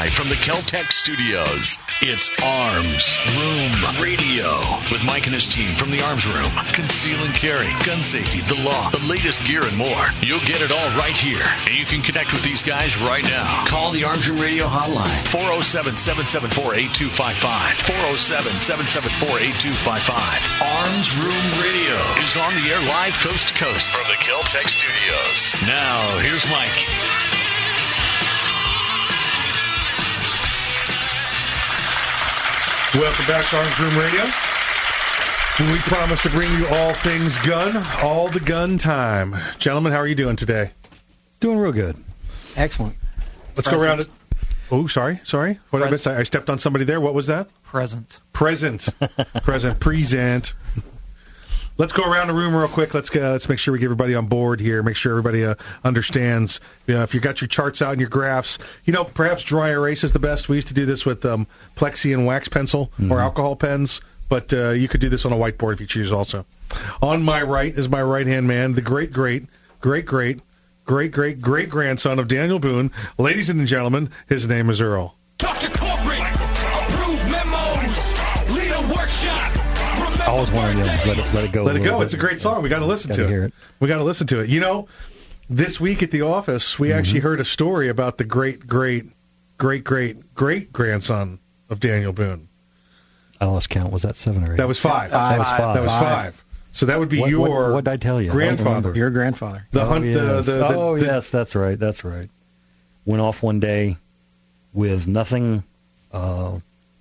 Live from the Keltec studios, it's Arms Room Radio with Mike and his team from the Arms Room. Conceal and carry, gun safety, the law, the latest gear, and more. You'll get it all right here. And you can connect with these guys right now. Call the Arms Room Radio hotline 407 774 8255. 407 774 8255. Arms Room Radio is on the air live coast to coast from the Keltec studios. Now, here's Mike. Welcome back to Arms Room Radio. We promise to bring you all things gun, all the gun time. Gentlemen, how are you doing today? Doing real good. Excellent. Let's go around it. Oh, sorry, sorry. What did I miss? I I stepped on somebody there. What was that? Present. Present. present. Present. Let's go around the room real quick. Let's uh, let's make sure we get everybody on board here. Make sure everybody uh, understands. You know, if you got your charts out and your graphs, you know, perhaps dry erase is the best. We used to do this with um, plexi and wax pencil or alcohol pens, but uh, you could do this on a whiteboard if you choose. Also, on my right is my right hand man, the great great great great great great great grandson of Daniel Boone. Ladies and gentlemen, his name is Earl. Dr. I always want to let it let it go. Let it go. bit. It's a great song. We got to listen Gotta to it. it. We got to listen to it. You know, this week at the office, we Mm-hmm. actually heard a story about the great, great, great, great, great grandson of Daniel Boone. I lost count. Was that seven or eight? That was five. That was five. That was Five. five. So that would be What- what- your what did I tell you? Grandfather. Your grandfather. The oh, hunt. Yes. The, the, the, oh the- yes, that's right. That's right. Went off one day with nothing, uh,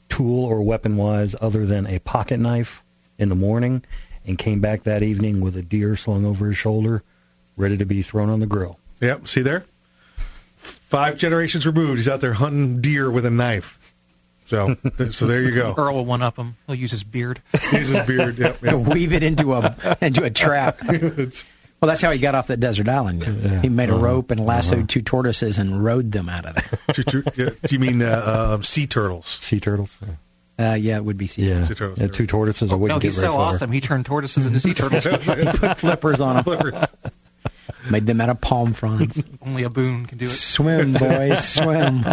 tool or weapon wise, other than a pocket knife in the morning, and came back that evening with a deer slung over his shoulder, ready to be thrown on the grill. Yep. See there. Five generations removed. He's out there hunting deer with a knife. So, so there you go. Earl will one up him. He'll use his beard. Use his beard. Yep. yep. Weave it into a into a trap. Well, that's how he got off that desert island. He made a Uh-huh. rope and lassoed two tortoises and rode them out of it. do, do- do you mean uh, uh, sea turtles? Sea turtles. Uh, yeah, it would be sea. Yeah, Sea turtles, yeah two tortoises. I wouldn't no, he's so far. awesome. He turned tortoises into sea turtles. he Put flippers on them. Flippers. Made them out of palm fronds. Only a boon can do it. swim, boys, swim.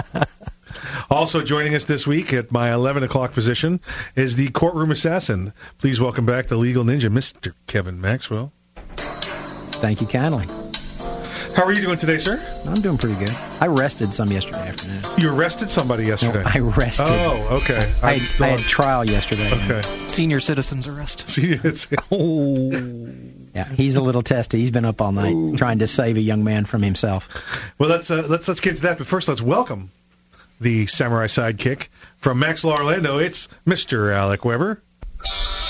Also joining us this week at my 11 o'clock position is the courtroom assassin. Please welcome back the legal ninja, Mr. Kevin Maxwell. Thank you kindly. How are you doing today, sir? I'm doing pretty good. I rested some yesterday afternoon. You arrested somebody No, yesterday. I rested. Oh, okay. I, had, I had trial yesterday. Okay. Senior citizens arrest. See, oh. Yeah, he's a little testy. He's been up all night trying to save a young man from himself. Well, let's uh, let's let's get to that. But first, let's welcome the samurai sidekick from Maxwell Orlando. It's Mr. Alec Weber,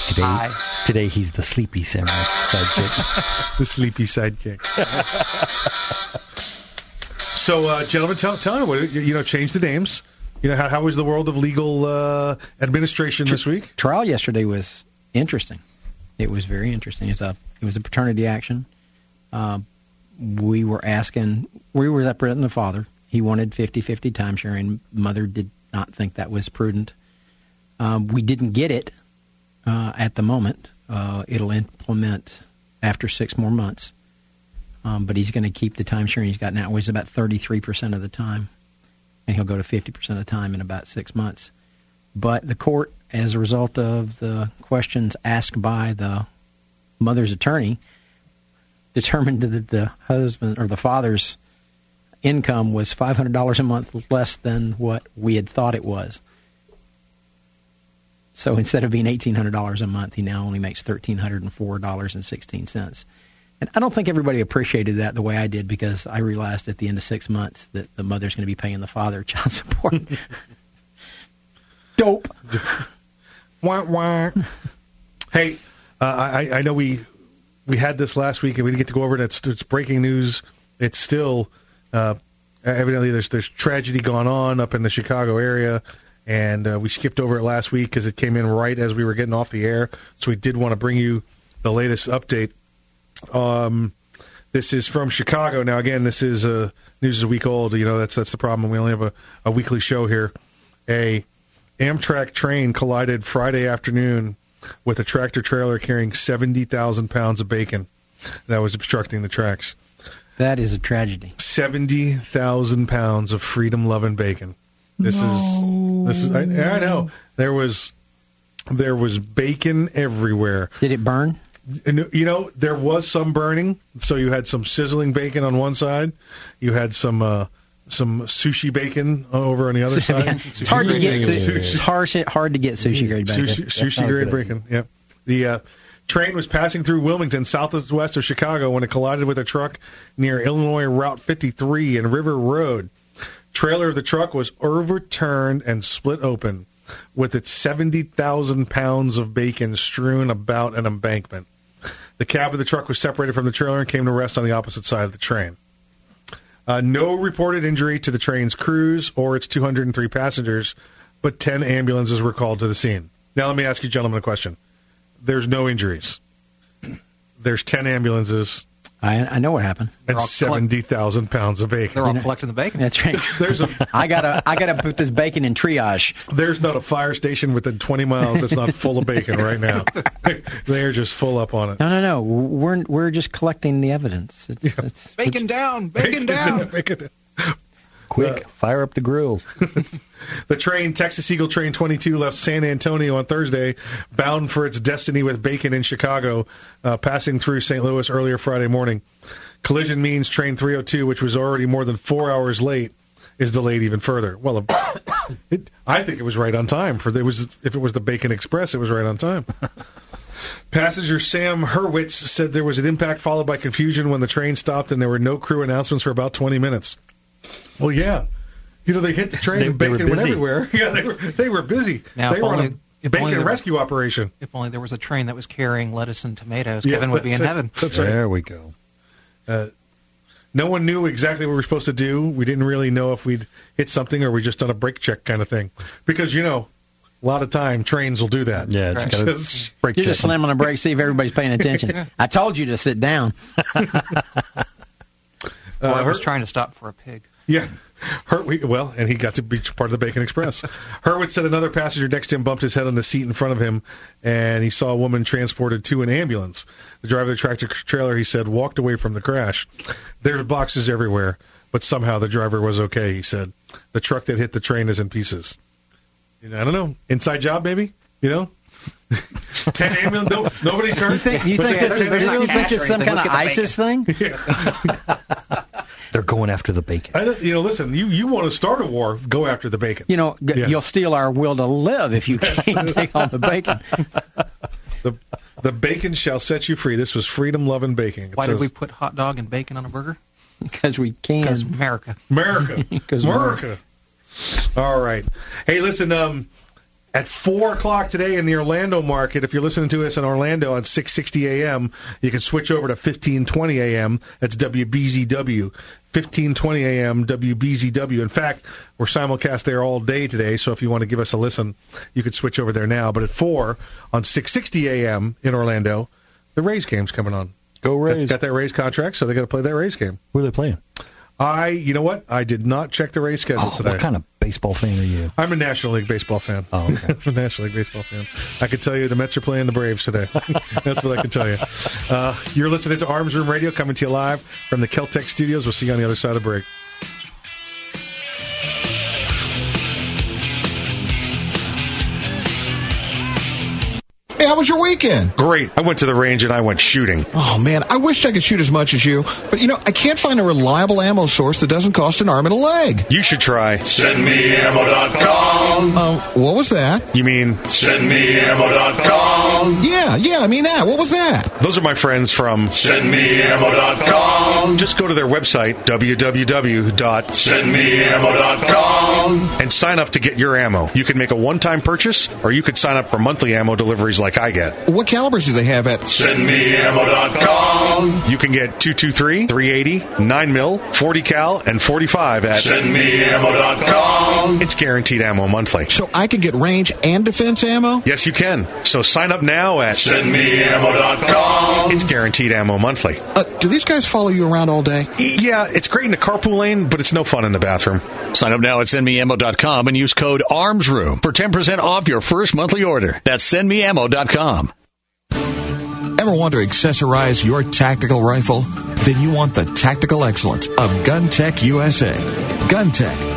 Today, Hi. Today he's the sleepy samurai sidekick. the sleepy sidekick. so, uh, gentlemen, tell tell me what you you know. Change the names. You know how how was the world of legal uh, administration this week? Trial yesterday was interesting. It was very interesting. It's a it was a paternity action. Uh, we were asking, we were representing the father. He wanted 50-50 time sharing. Mother did not think that was prudent. Um, we didn't get it uh, at the moment. Uh, it'll implement after six more months. Um, but he's going to keep the time sharing he's got now, which is about 33% of the time. And he'll go to 50% of the time in about six months. But the court, as a result of the questions asked by the mother's attorney, determined that the husband or the father's income was $500 a month less than what we had thought it was. So instead of being $1,800 a month, he now only makes $1,304.16. And I don't think everybody appreciated that the way I did because I realized at the end of six months that the mother's going to be paying the father child support. Dope. Wah, wah. Hey, uh, I, I know we we had this last week and we didn't get to go over it. It's, it's breaking news. It's still uh, evidently there's there's tragedy going on up in the Chicago area, and uh, we skipped over it last week because it came in right as we were getting off the air. So we did want to bring you the latest update. Um, this is from Chicago. Now again, this is uh, news is a week old. You know that's that's the problem. We only have a, a weekly show here. A Amtrak train collided Friday afternoon with a tractor trailer carrying 70,000 pounds of bacon that was obstructing the tracks. That is a tragedy. 70,000 pounds of freedom loving bacon. This is this is. I, I know there was there was bacon everywhere. Did it burn? And, you know, there was some burning. So you had some sizzling bacon on one side. You had some uh, some sushi bacon over on the other side. it's hard to get. Sushi. Su- it's hard, hard to get sushi grade bacon. Sushi, sushi grade bacon. Yeah. The uh, train was passing through Wilmington, southwest of Chicago, when it collided with a truck near Illinois Route 53 and River Road. Trailer of the truck was overturned and split open, with its 70,000 pounds of bacon strewn about an embankment. The cab of the truck was separated from the trailer and came to rest on the opposite side of the train. Uh, no reported injury to the train's crews or its 203 passengers, but 10 ambulances were called to the scene. Now, let me ask you, gentlemen, a question. There's no injuries. There's 10 ambulances I, I know what happened. and 70,000 pounds of bacon. They're all collecting the bacon. That's right. There's a I gotta I gotta put this bacon in triage. there's not a fire station within 20 miles that's not full of bacon right now. They're just full up on it. No, no, no. We're we're just collecting the evidence. It's, it's, Bacon down, bacon down. Bacon. Quick, uh, fire up the grill. The train, Texas Eagle Train 22, left San Antonio on Thursday, bound for its destiny with bacon in Chicago, uh, passing through St. Louis earlier Friday morning. Collision means Train 302, which was already more than four hours late, is delayed even further. Well, it, I think it was right on time. For there was, if it was the Bacon Express, it was right on time. Passenger Sam Hurwitz said there was an impact followed by confusion when the train stopped and there were no crew announcements for about 20 minutes. Well, yeah. You know, they hit the train They- and they were bacon went busy. everywhere. Yeah, they were they were busy. Now, they if were on a if bacon only there was- rescue operation. If only there was a train that was carrying lettuce and tomatoes, Yeah, Kevin would be in it. heaven. That's right. There we go. Uh, no one knew exactly what we were supposed to do. We didn't really know if we'd hit something or we just done a brake check kind of thing. Because you know, a lot of time trains will do that. Yeah, Right. just gotta Just- break You're just check. slamming on the brakes, see if everybody's paying attention. I told you to sit down. Or I Uh, was Hur- trying to stop for a pig. Yeah. Hurt, we, well, and he got to be part of the Bacon Express. Hurwitz said another passenger next to him bumped his head on the seat in front of him, and he saw a woman transported to an ambulance. The driver of the tractor trailer, he said, walked away from the crash. There's boxes everywhere, but somehow the driver was okay, he said. The truck that hit the train is in pieces. You know, I don't know. Inside job, maybe? You know? Ten ambulance, no, nobody's hurt. You think you think this is you think it's some kind of Let's get the ISIS thing? They're going after the bacon. I you know, listen, you, you want to start a war, go after the bacon. You know, g- Yeah. you'll steal our will to live if you can't take all the bacon. The the bacon shall set you free. This was freedom love, and bacon. It Why did we put hot dog and bacon on a burger? Because we can. Because America. America? 'Cause America. All right. Hey, listen. Um, at four o'clock today in the Orlando market, if you're listening to us in Orlando on 6:60 a.m., you can switch over to 15:20 a.m. That's WBZW. 15:20 a.m. WBZW. In fact, we're simulcast there all day today, so if you want to give us a listen, you could switch over there now. But at four on 6:60 a.m. in Orlando, the Rays game's coming on. Go Rays. Got that Rays contract, so they got to play that Rays game. Who are they playing? I, you know what? I did not check the race schedule Oh, today. what kind of baseball fan are you? I'm a National League baseball fan. Oh, okay. I'm a National League baseball fan. I can tell you the Mets are playing the Braves today. That's what I can tell you. Uh, you're listening to Arms Room Radio coming to you live from the Keltec studios. We'll see you on the other side of the break. Hey, how was your weekend? Great. I went to the range and I went shooting. Oh man, I wish I could shoot as much as you, but you know, I can't find a reliable ammo source that doesn't cost an arm and a leg. You should try. SendMeAmmo.com. Um, what was that? You mean, SendMeAmmo.com. Yeah, yeah, I mean that. What was that? those are my friends from. SendMeAmmo.com. Just go to their website, www. SendMeAmmo.com. and sign up to get your ammo. You can make a one time purchase, or you could sign up for monthly ammo deliveries like I get. What calibers do they have at? SendMeAmmo.com. You can get 223, 380, 9 mil, 40 cal, and 45 at. SendMeAmmo.com. It's guaranteed ammo monthly. So I can get range and defense ammo? Yes, you can. So sign up now at. SendMeAmmo.com. It's guaranteed ammo monthly. Uh, do these guys follow you around all day? Yeah, it's great in the carpool lane, but it's no fun in the bathroom. Sign up now at sendmeammo.com and use code ARMSROOM for 10% off your first monthly order. That's sendmeammo.com. Ever want to accessorize your tactical rifle? Then you want the tactical excellence of Gun Tech USA. GunTech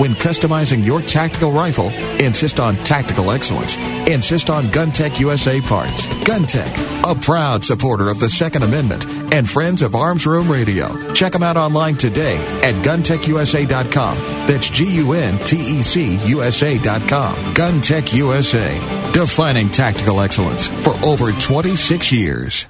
when customizing your tactical rifle, insist on tactical excellence. Insist on GunTech USA parts. GunTech, a proud supporter of the Second Amendment and friends of Arms Room Radio. Check them out online today at guntechusa.com. That's G-U-N-T-E-C USA.com. GunTech USA, defining tactical excellence for over 26 years.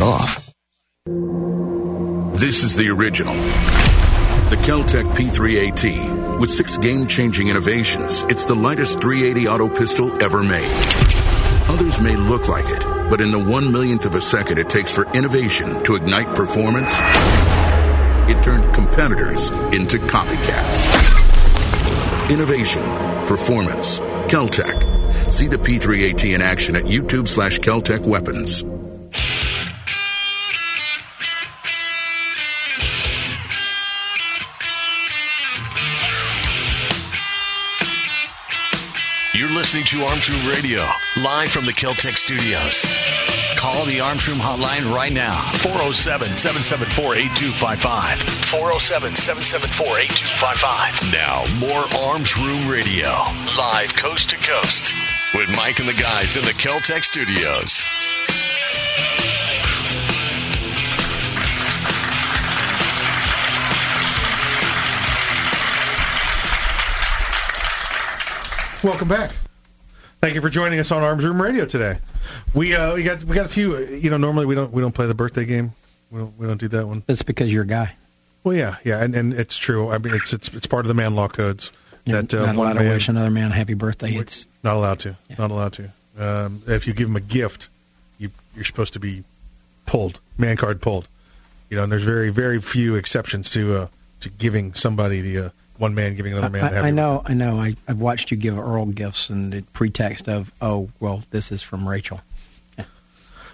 off. This is the original. The Keltec P3AT. With six game changing innovations, it's the lightest 380 auto pistol ever made. Others may look like it, but in the one millionth of a second it takes for innovation to ignite performance, it turned competitors into copycats. Innovation, performance, Keltec. See the P3AT in action at YouTube slash Keltec Weapons. Listening to Arms Room Radio, live from the Keltec studios. Call the Arms Room hotline right now, 407 774 8255. 407 774 8255. Now, more Arms Room Radio, live coast to coast, with Mike and the guys in the Keltec studios. Welcome back. Thank you for joining us on Arms Room Radio today. We uh, we got we got a few. You know, normally we don't we don't play the birthday game. We don't we don't do that one. That's because you're a guy. Well, yeah, yeah, and and it's true. I mean, it's it's it's part of the man law codes You're that uh, not one allowed to man wish another man a happy birthday. It's not allowed to. Not allowed to. Um, if you give him a gift, you you're supposed to be pulled, man card pulled. You know, and there's very very few exceptions to uh to giving somebody the uh, one man giving another man. I, I know, I know. I, I've watched you give Earl gifts and the pretext of, oh, well, this is from Rachel.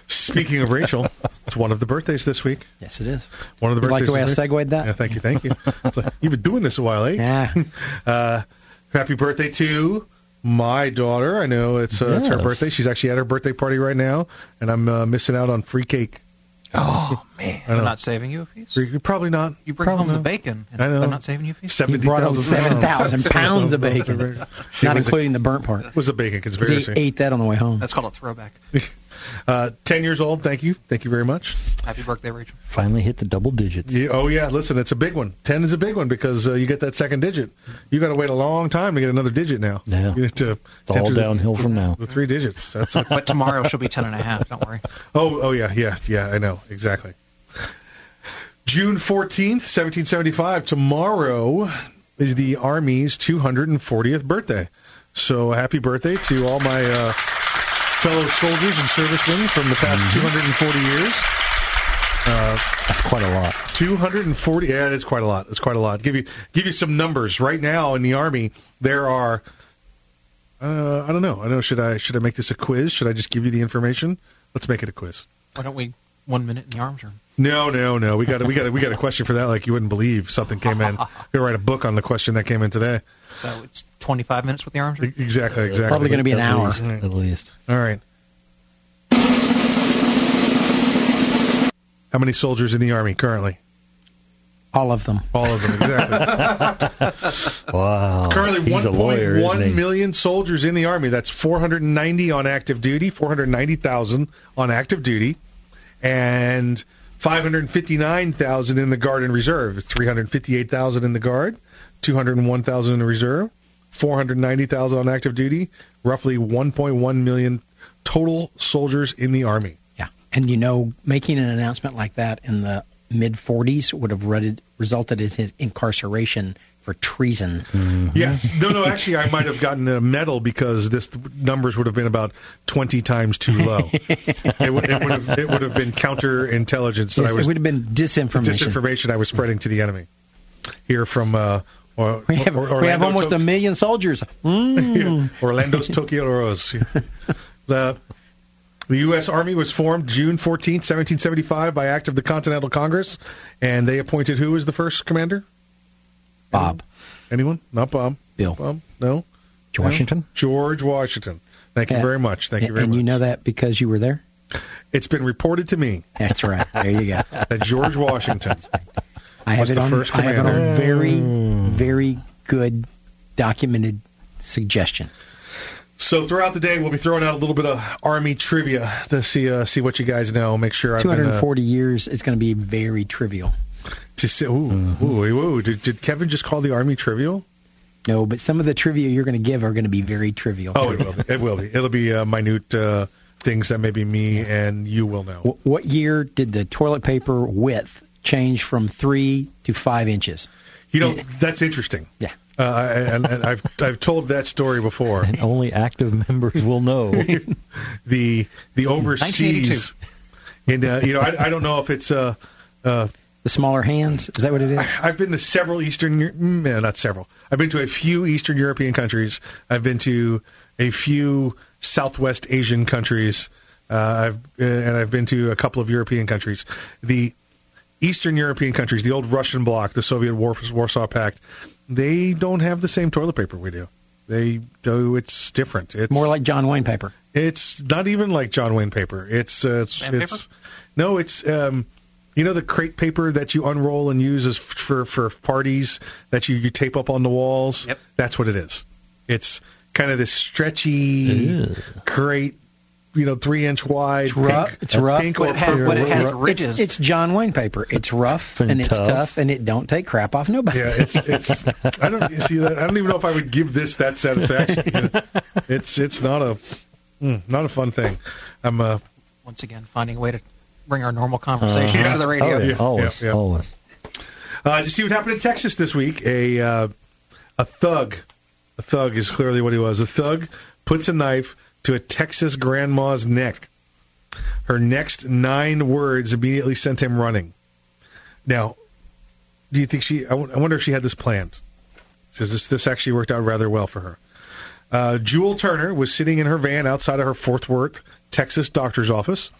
Speaking of Rachel, it's one of the birthdays this week. Yes, it is. One of the You like birthdays. the way I segued that? Yeah, thank you, thank you. Like, you've been doing this a while, eh? Yeah. Uh, happy birthday to my daughter. I know it's uh, it's her birthday. She's actually at her birthday party right now, and I'm uh, missing out on free cake. Oh man, I they're not saving you a piece. You're Probably not. You bring Probably home the bacon, and I know. they're not saving you a piece. Seventy brought home 7,000 pounds of bacon. Not was a- including the burnt part. It was a bacon conspiracy. He ate that on the way home. That's called a throwback. Uh, Ten years old. Thank you. Thank you very much. Happy birthday, Rachel. Finally hit the double digits. Yeah, oh yeah, listen, it's a big one. Ten is a big one because uh, you get that second digit. You got to wait a long time to get another digit now. Yeah. You have to It's all enter the- downhill from now. The three digits. That's But tomorrow she'll be ten and a half. Don't worry. Oh, oh yeah, yeah, yeah. I know exactly. June fourteenth, seventeen seventy-five. Tomorrow is the Army's 240th birthday. So happy birthday to all my uh, fellow soldiers and servicemen from the past 240 years. Uh, That's quite a lot. 240. Yeah, it is quite a lot. It's quite a lot. Give you give you some numbers. Right now in the Army, there are. Uh, I don't know. I don't know. Should I should I make this a quiz? Should I just give you the information? Let's make it a quiz. Why don't we one minute in the arms room? No, no, no. We got a, we got a, we got a question for that. Like you wouldn't believe something came in. We write a book on the question that came in today. So it's 25 minutes with the arms room. Exactly, exactly. Probably gonna be an At hour. least, at least. All right. How many soldiers in the army currently? All of them. All of them, exactly. Wow. Currently, He's a lawyer, isn't he? million soldiers in the Army. That's 490 on active duty, 490,000 on active duty, and 559,000 in the Guard and Reserve. 358,000 in the Guard, 201,000 in Reserve, 490,000 on active duty, roughly 1.1 million total soldiers in the Army. Yeah. And you know, making an announcement like that in the mid 40s would have rutted, resulted in his incarceration for treason. Yes. No, no, actually, I might have gotten a medal because this numbers would have been about 20 times too low. it, would, it, would have, it would have been counterintelligence that Yes, I was it would have been disinformation. disinformation I was spreading to the enemy. Here from uh, or, We have, or- we have almost a million soldiers. Mm. Orlando's Tokyo Rose. the the U.S. Army was formed June 14, 1775, by act of the Continental Congress, and they appointed who as the first commander? Bob. Anyone? Not Bob. Bill. Bob? No. George Washington? George Washington. Thank you Yeah. very much. Thank you very and much. you know that because you were there? it's been reported to me That's right. There you go. that George Washington I have Was it on. first I have it on very, very good documented suggestion. So throughout the day, we'll be throwing out a little bit of Army trivia to see uh, see what you guys know. Make sure I've been, uh, 240 years is going to be very trivial. to see. Ooh, ooh, ooh, Did, did Kevin just call the Army trivial? No, but some of the trivia you're going to give are going to be very trivial. Oh, it will be. It will be. It'll be uh, minute uh, things that maybe me and you will know. What year did the toilet paper width change from three to five inches? You know, that's interesting. Yeah. Uh, I, and, and I've I've told that story before. And only active members will know. the the overseas, and uh, you know, I, I don't know if it's uh, uh, The smaller hands? Is that what it is? I've been to several Eastern, mm, eh, not several. I've been to a few Eastern European countries. I've been to a few Southwest Asian countries. Uh, I've uh, and I've been to a couple of European countries. The Eastern European countries, the old Russian bloc, the Soviet War, Warsaw Pact, they don't have the same toilet paper we do. They do. It's different. It's More like John Wayne paper. it's not even like John Wayne paper. It's uh, it's Sandpaper? it's no, it's um, you know the crepe paper that you unroll and use as f- for for parties that you you tape up on the walls. Yep. That's what it is. It's kind of this stretchy, great, you know, three inch wide. It's rough. Pink, It's rough. Pink But it has, purple. but it has It's, ridges. it's John Wayne paper. It's rough And and, it's tough. tough. and it don't take crap off nobody. Yeah, it's it's. I don't you see that. I don't even know if I would give this that satisfaction. it's it's not a mm, not a fun thing. I'm uh, Once again, finding a way to bring our normal conversations Uh-huh. to the radio. Oh, yeah, Yeah, always, yeah, yeah. always. Uh, did you see what happened in Texas this week? A uh, a thug, a thug is clearly what he was. A thug puts a knife to a Texas grandma's neck. Her next nine words immediately sent him running. Now, do you think she? I w- I wonder if she had this planned. Because this this actually worked out rather well for her. Uh, Jewel Turner was sitting in her van outside of her Fort Worth, Texas doctor's office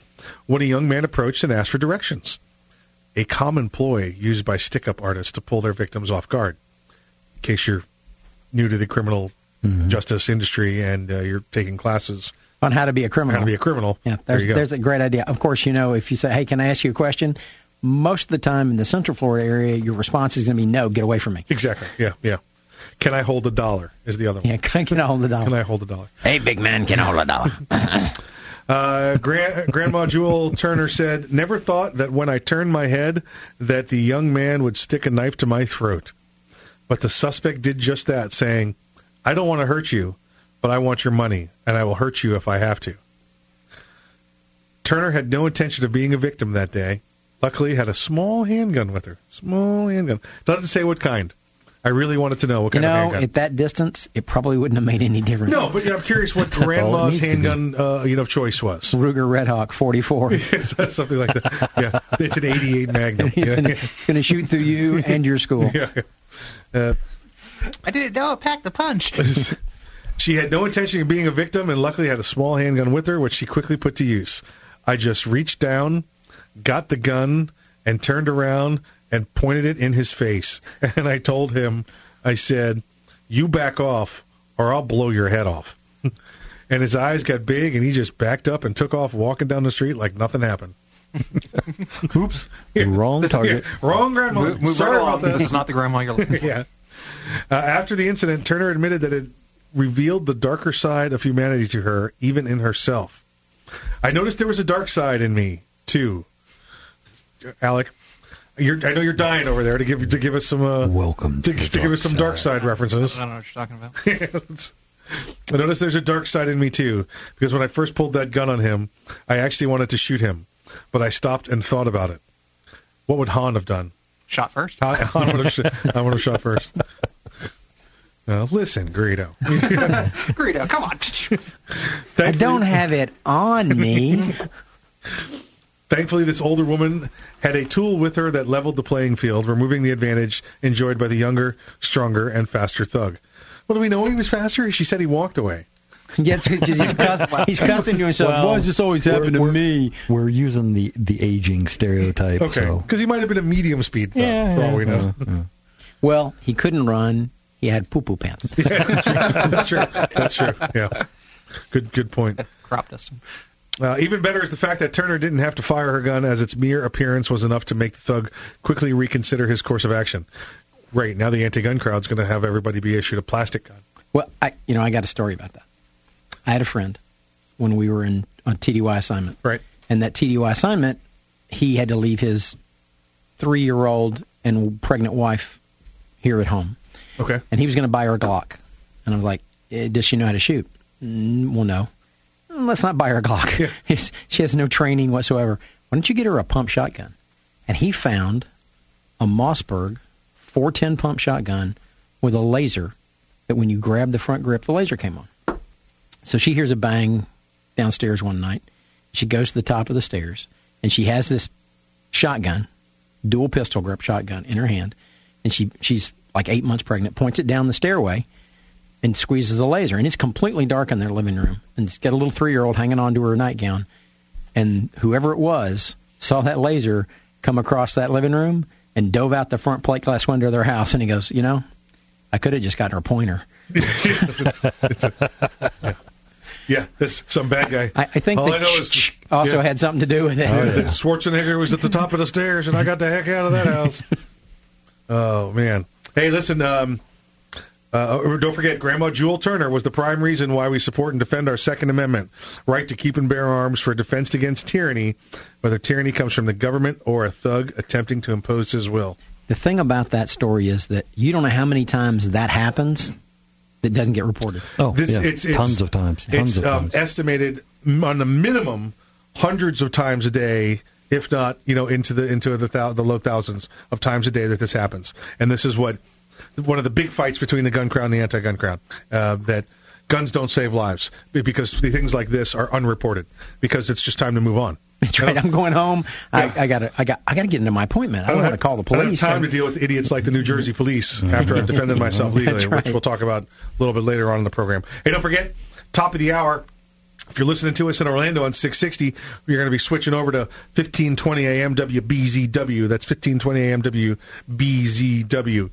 when a young man approached and asked for directions a common ploy used by stick-up artists to pull their victims off guard. In case you're new to the criminal justice industry and uh, you're taking classes On how to be a criminal. how to be a criminal, Yeah, there there's you go. there's a great idea. Of course, you know, if you say, "Hey, can I ask you a question?" Most of the time in the Central Florida area, your response is going to be, "No, get away from me." exactly. Yeah, yeah. Can I hold a dollar? Is the other one. Yeah, can I hold the dollar? Can? I hold a dollar? Hey, big man, can I hold a dollar? Uh, Grand, Grandma Jewel Turner said, "Never thought that when I turned my head, that the young man would stick a knife to my throat. But the suspect did just that, saying, "I don't want to hurt you, but I want your money, and I will hurt you if I have to." Turner had no intention of being a victim that day. Luckily, had a small handgun with her. Small handgun. Doesn't say what kind. I really wanted to know what You kind of know, handgun. at that distance, it probably wouldn't have made any difference. no, but yeah, I'm curious what Grandma's needs to be. handgun, uh, you know, choice was. Ruger Red Hawk 44. something like that. Yeah, it's an 88 Magnum. Yeah, going to shoot through you and your school. yeah. Uh, I didn't know it packed the punch. she had no intention of being a victim, and luckily had a small handgun with her, which she quickly put to use. I just reached down, got the gun, and turned around and pointed it in his face. And I told him, I said, "You back off, or I'll blow your head off." and his eyes got big, and he just backed up and took off walking down the street like nothing happened. Oops. Wrong target. Yeah, wrong grandma. Move, move Sorry right about that. This is not the grandma you're looking for. yeah. Uh, after the incident, Turner admitted that it revealed the darker side of humanity to her, even in herself. I noticed there was a dark side in me, too. Alec, You're, I know you're dying over there to give to give us some uh, welcome to, to give us some dark side references. I don't know what you're talking about. I noticed there's a dark side in me too, because when I first pulled that gun on him, I actually wanted to shoot him, but I stopped and thought about it. What would Han have done? Shot first. Han, Han would have sh- I would have shot first. Now, listen, Greedo. Greedo, come on. I don't have it on me. Thankfully, this older woman had a tool with her that leveled the playing field, removing the advantage enjoyed by the younger, stronger, and faster thug. Well, do we know he was faster? She said he walked away. Yes, he's, cuss, he's cussing to himself. Well, Why does this always happen to me? We're using the the aging stereotype. Okay, So. because he might have been a medium speed thug, Yeah, for all we know. yeah, yeah. Well, he couldn't run. He had poo poo pants. That's true. That's true. Yeah. Good. Good point. Crop dusting. Uh, even better is the fact that Turner didn't have to fire her gun, as its mere appearance was enough to make the thug quickly reconsider his course of action. Right now, the anti-gun crowd's going to have everybody be issued a plastic gun. Well, I, you know, I got a story about that. I had a friend when we were in on TDY assignment. Right. And that TDY assignment, he had to leave his three-year-old and pregnant wife here at home. Okay. And he was going to buy her a Glock. And I was like, eh, does she know how to shoot? Mm, well, no. "Mm, Let's not buy her a Glock. It's- she has no training whatsoever. Why don't you get her a pump shotgun? And he found a Mossberg 410 pump shotgun with a laser that when you grab the front grip, the laser came on. So she hears a bang downstairs one night. She goes to the top of the stairs and she has this shotgun, dual pistol grip shotgun in her hand, and she she's like eight months pregnant, points it down the stairway and squeezes the laser. And it's completely dark in their living room. And it's got a little three year old hanging on to her nightgown. And whoever it was saw that laser come across that living room and dove out the front plate glass window of their house. And he goes, You know, I could have just gotten her a pointer. Yeah, this some bad guy. I, I think All I know is also yeah. had something to do with it. Oh, yeah, Schwarzenegger was at the top of the stairs, and I got the heck out of that house. oh man! Hey, listen. Um, uh, don't forget, Grandma Jewel Turner was the prime reason why we support and defend our Second Amendment right to keep and bear arms for defense against tyranny, whether tyranny comes from the government or a thug attempting to impose his will. The thing about that story is that you don't know how many times that happens that doesn't get reported. Oh, This- yeah. it's- it's- tons of times. Tons it's of um, times. estimated on the minimum hundreds of times a day, if not you know into the into the thou- the low thousands of times a day that this happens. And this is what one of the big fights between the gun crowd and the anti-gun crowd uh, that guns don't save lives because the things like this are unreported because it's just time to move on. That's right. I'm going home. I, I got to. I got. I got to get into my appointment. I don't want to call the I don't police. have time I'm- to deal with idiots like the New Jersey police after I've defended myself legally, right. which we'll talk about a little bit later on in the program. Hey, don't forget, top of the hour. If you're listening to us in Orlando on 660, you're going to be switching over to 1520 AM WBZW. That's 1520 AM WBZW.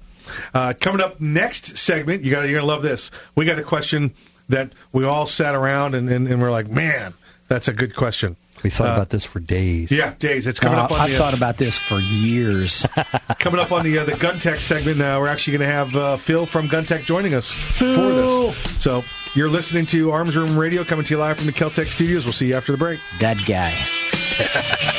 Uh, coming up next segment, you got you're going to love this. We got a question that we all sat around and, and, and we're like, man, that's a good question. we thought uh, about this for days. Yeah, days. It's coming Uh, up on I've the. thought about this for years. Coming up on the uh, the Gun Tech segment, uh, we're actually going to have uh, Phil from Gun Tech joining us for this. So you're listening to Arms Room Radio coming to you live from the Keltec studios. We'll see you after the break. that guy.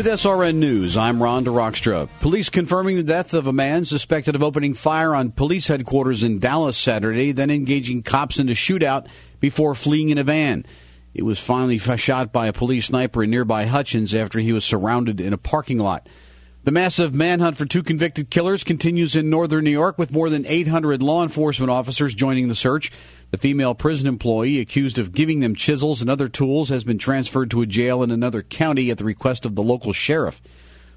With SRN News, I'm Rhonda Rockstra. Police confirming the death of a man suspected of opening fire on police headquarters in Dallas Saturday, then engaging cops in a shootout before fleeing in a van. It was finally shot by a police sniper in nearby Hutchins after he was surrounded in a parking lot. The massive manhunt for two convicted killers continues in northern New York with more than 800 law enforcement officers joining the search. The female prison employee accused of giving them chisels and other tools has been transferred to a jail in another county at the request of the local sheriff.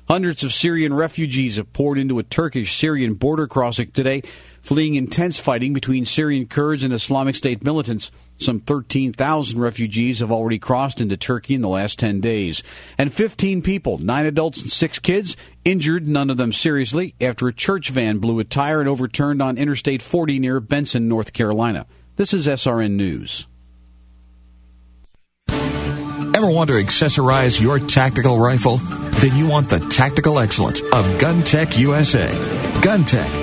Hundreds of Syrian refugees have poured into a Turkish Syrian border crossing today, fleeing intense fighting between Syrian Kurds and Islamic State militants. Some 13,000 refugees have already crossed into Turkey in the last 10 days. And 15 people, nine adults and six kids, injured, none of them seriously, after a church van blew a tire and overturned on Interstate 40 near Benson, North Carolina. This is SRN News. Ever want to accessorize your tactical rifle? Then you want the tactical excellence of Gun Tech USA. GunTech,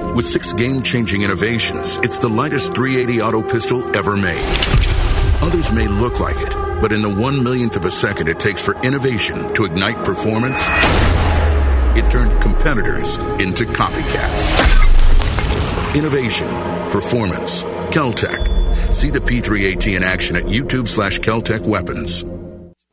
With six game changing innovations, it's the lightest 380 auto pistol ever made. Others may look like it, but in the one millionth of a second it takes for innovation to ignite performance, it turned competitors into copycats. Innovation, performance, Keltec. See the P3AT in action at YouTube slash Keltec Weapons.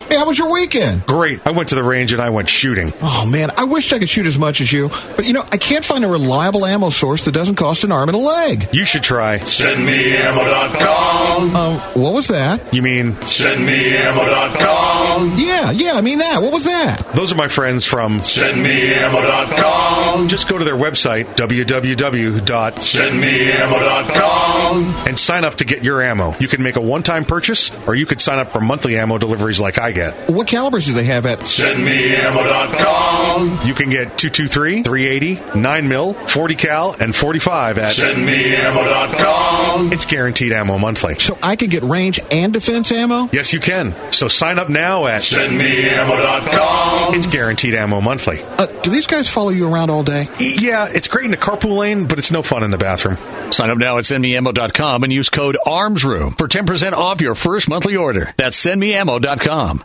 Hey, how was your weekend? Great. I went to the range and I went shooting. Oh man, I wish I could shoot as much as you, but you know, I can't find a reliable ammo source that doesn't cost an arm and a leg. You should try. SendMeAmmo.com. Um, what was that? You mean SendMeAmmo.com. Yeah, yeah, I mean that. What was that? those are my friends from SendMeAmmo.com. just go to their website www.sendmeammo.com, and sign up to get your ammo. You can make a one-time purchase or you could sign up for monthly ammo deliveries like I get. What calibers do they have at? SendMeAmmo.com. You can get 223, 380, 9 mil, 40 cal and 45 at SendMeAmmo.com. It's guaranteed ammo monthly. So I can get range and defense ammo? Yes, you can. So sign up now at SendMeAmmo.com. It's guaranteed ammo monthly. Uh, do these guys follow you around all day? Yeah, it's great in the carpool lane, but it's no fun in the bathroom. Sign up now at sendmeammo.com and use code ARMSROOM for 10% off your first monthly order. That's sendmeammo.com.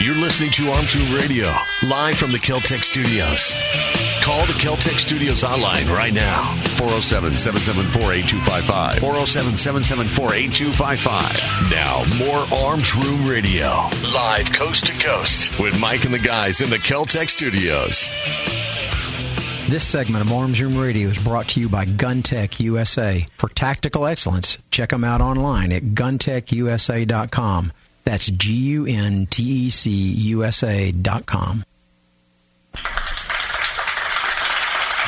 You're listening to Arms Room Radio, live from the Keltec studios. Call the Keltec studios online right now. 407 774 8255. 407 774 8255. Now, more Arms Room Radio, live coast to coast, with Mike and the guys in the Keltec studios. This segment of Arms Room Radio is brought to you by GunTech USA. For tactical excellence, check them out online at guntechusa.com. That's G U N T E C U S A dot com.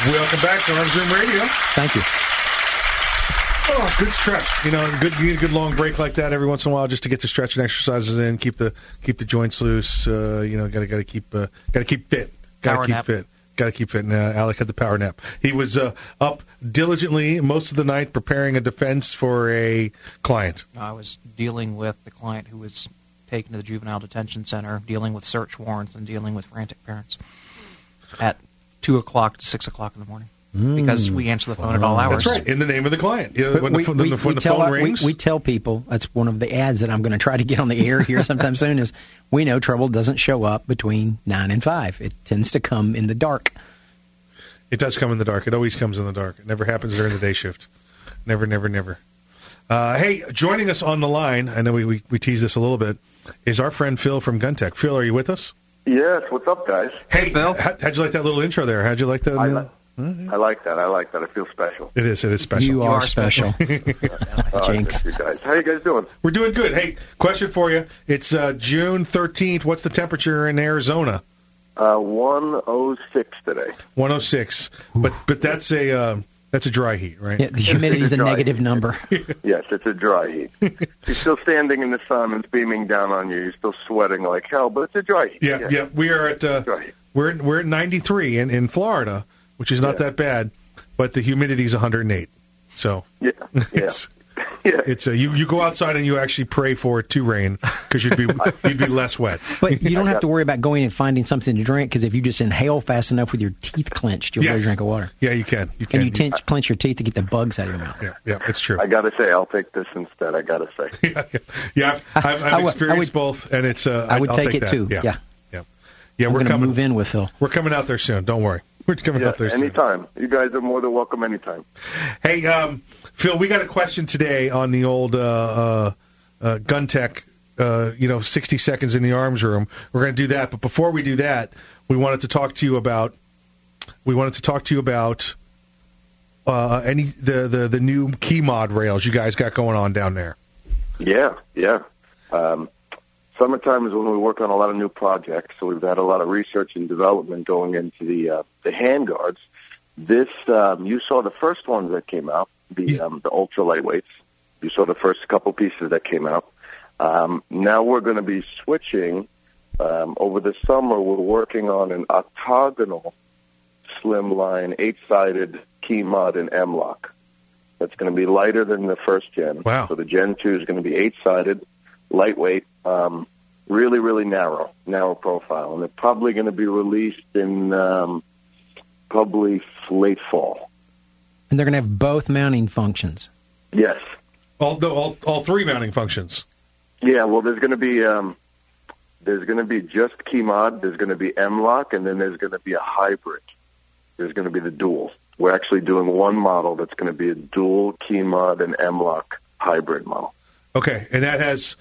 Welcome back to Arms Room Radio. Thank you. Oh, good stretch. You know, good you need a good long break like that every once in a while just to get the stretching exercises in, keep the keep the joints loose. Uh, you know, gotta gotta keep uh, gotta keep fit. Gotta Power keep nap. fit. Gotta keep fit. And, uh, Alec had the power nap. He was uh, up diligently most of the night preparing a defense for a client. I was dealing with the client who was taken to the juvenile detention center, dealing with search warrants and dealing with frantic parents at two o'clock to six o'clock in the morning because we answer the phone at all hours. That's right, in the name of the client. You when we, the, phone- we- the, when we the tell, phone our- we- rings, we tell people that's one of the ads that I'm going to try to get on the air here sometime soon. Is we know trouble doesn't show up between nine and five. It tends to come in the dark. It does come in the dark. It always comes in the dark. It never happens during the day shift. Never, never, never. Uh, hey, joining us on the line, I know we, we, we teased this a little bit, is our friend Phil from Guntech. Phil, are you with us? Yes, what's up, guys? Hey, Phil. How, how'd you like that little intro there? How'd you like that? I, li- I like that. I like that. I feel special. It is. It is special. You are special. Oh, Jinx. you guys. How you guys doing? We're doing good. Hey, question for you. It's uh, June 13th. What's the temperature in Arizona? Uh, 106 today. 106. But but that's a uh, that's a dry heat, right? Yeah, the humidity is a Dry. negative number. Yes, it's a dry heat. you're still standing in the sun and it's beaming down on you. You're still sweating like hell, but it's a dry heat. Yeah, yeah. We are at uh, we're we're at 93 in in Florida, which is not Yeah. that bad, but the humidity is 108. So Yeah, yeah. it's yeah. it's a, you you go outside and you actually pray for it to rain because you'd be you'd be less wet. But you don't have to worry about going and finding something to drink because if you just inhale fast enough with your teeth clenched, you'll Yes. get a drink of water. Yeah, you can. You can. And you tench, clench your teeth to get the bugs out of your mouth. yeah, yeah, it's true. I gotta say, I'll take this instead. I gotta say. yeah, yeah. yeah I've, I've, I've I would- I experienced would- both, and it's. Uh, I would I'll take it that. too. Yeah, Yeah. yeah, yeah. I'm we're going to coming. move in with Phil. We're coming out there soon. Don't worry. We're coming Yeah, out there soon. anytime. You guys are more than welcome anytime. Hey, um, Phil, we got a question today on the old uh, uh, uh, GunTec. Uh, you know, 60 seconds in the arms room. We're going to do that, but before we do that, we wanted to talk to you about. We wanted to talk to you about uh, any the, the the new key mod rails you guys got going on down there. Yeah, yeah. Um, summertime is when we work on a lot of new projects, so we've had a lot of research and development going into the uh, the handguards. This um, you saw the first ones that came out, the um, the ultra lightweights. You saw the first couple pieces that came out. Um, now we're going to be switching. Um, over the summer, we're working on an octagonal slimline eight-sided key mod in M-Lock. That's going to be lighter than the first gen. Wow. So the Gen 2 is going to be eight-sided, lightweight, um, really, really narrow, narrow profile. And they're probably going to be released in um, probably late fall. And they're going to have both mounting functions. Yes. All the, all all three mounting functions. Yeah, well, there's going to be um, there's going to be just key mod. There's going to be M-Lock, and then there's going to be a hybrid. There's going to be the dual. We're actually doing one model that's going to be a dual key mod and M-Lock hybrid model. Okay, and that has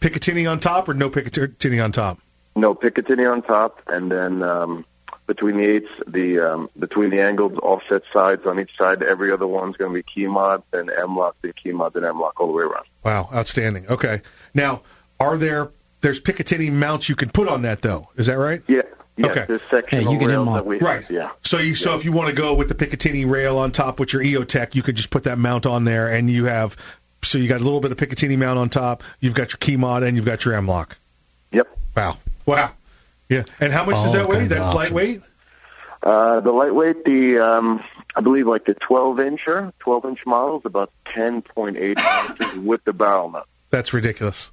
Picatinny on top or no Picatinny on top? No Picatinny on top, and then um, between the eights, the um, between the angled offset sides on each side, every other one's going to be key mod, then M-Lock, then key mod, then M-Lock all the way around. Wow, outstanding. Okay, now are there there's Picatinny mounts you can put on that though? Is that right? Yeah. Yes, Okay. there's sectional you can rails that we Right. Yeah. So you so if you want to go with the Picatinny rail on top with your EOTech, you could just put that mount on there, and you have so you got a little bit of Picatinny mount on top. You've got your key mod and you've got your M lock. Yep. Wow, wow, yeah. And how much does that weigh? That's options. lightweight. Uh, the lightweight, the um, I believe like the 12 incher, 12 inch model is about 10.8 inches with the barrel nut. That's ridiculous.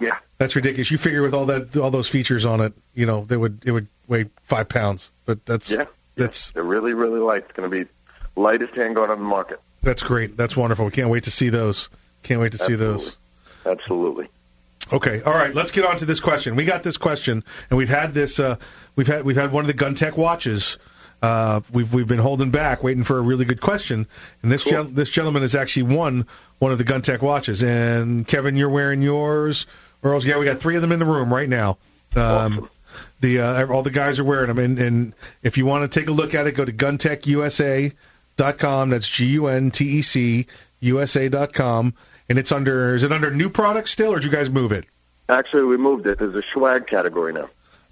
Yeah. That's ridiculous. You figure with all that all those features on it, you know, they would it would weigh five pounds. But that's Yeah. that's They're really, really light. It's going to be lightest handguard on the market. that's great. That's wonderful. We can't wait to see those. Can't wait to see those. Absolutely. Okay, all right. Let's get on to this question. We got this question, and we've had this. Uh, we've had we've had one of the GunTec watches. Uh, we've we've been holding back, waiting for a really good question, and this gen- this gentleman has actually won one of the GunTec watches. And Kevin, you're wearing yours. Earl's, yeah, we got three of them in the room right now. Um. The uh, all the guys are wearing them, and, and if you want to take a look at it, go to guntecusa.com. That's G U N T E C USA.com, and it's under. Is it under new products still, or did you guys move it? Actually, we moved it. There's a swag category now.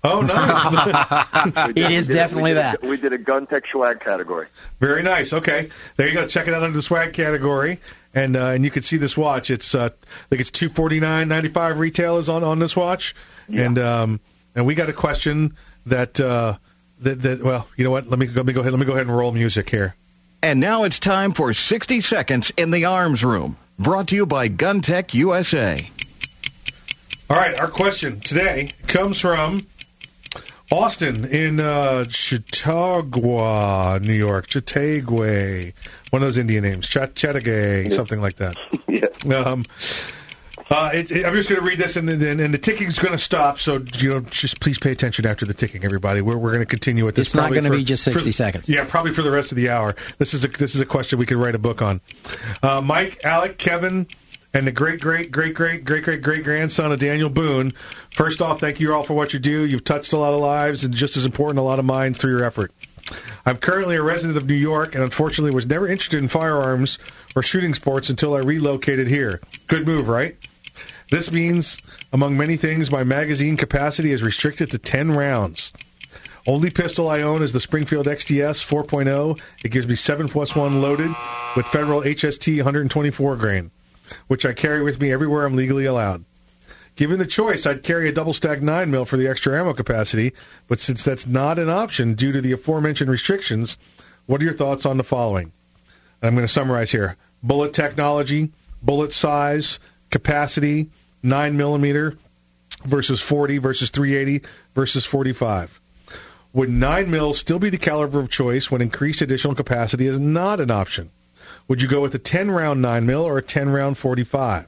Oh, nice. We did- It we definitely we did that. A, we did a GunTec swag category. Very nice. Okay, there you go. Check it out under the swag category, and uh, and you can see this watch. It's uh, I think it's two forty nine ninety five retail is on on this watch, and um and we got a question that uh that that well you know what let me let me go ahead let me go ahead and roll music here. And now it's time for 60 Seconds in the Arms Room, brought to you by GunTec USA. All right, our question today comes from Austin in uh, Chautauqua, New York. Chautauqua, one of those Indian names, Chat Chattagay, something like that. yeah. Um, uh, it, it, I'm just going to read this, and then and the ticking's going to stop. So you know, just please pay attention after the ticking, everybody. We're we're going to continue with this. It's not going to be just for- 60 seconds. Yeah, probably for the rest of the hour. This is a this is a question we could write a book on. Uh, Mike, Alec, Kevin, and the great great great great great great great grandson of Daniel Boone. First off, thank you all for what you do. You've touched a lot of lives, and just as important, a lot of minds through your effort. I'm currently a resident of New York, and unfortunately was never interested in firearms or shooting sports until I relocated here. Good move, right? This means, among many things, my magazine capacity is restricted to 10 rounds. Only pistol I own is the Springfield XDS 4.0. It gives me 7 plus 1 loaded with Federal HST 124 grain, which I carry with me everywhere I'm legally allowed. Given the choice, I'd carry a double stack 9 mil for the extra ammo capacity, but since that's not an option due to the aforementioned restrictions, what are your thoughts on the following? I'm going to summarize here. Bullet technology, bullet size, capacity, 9 millimeter versus 40 versus 380 versus 45. Would 9 mil still be the caliber of choice when increased additional capacity is not an option? Would you go with a 10 round 9 mil or a 10 round 45?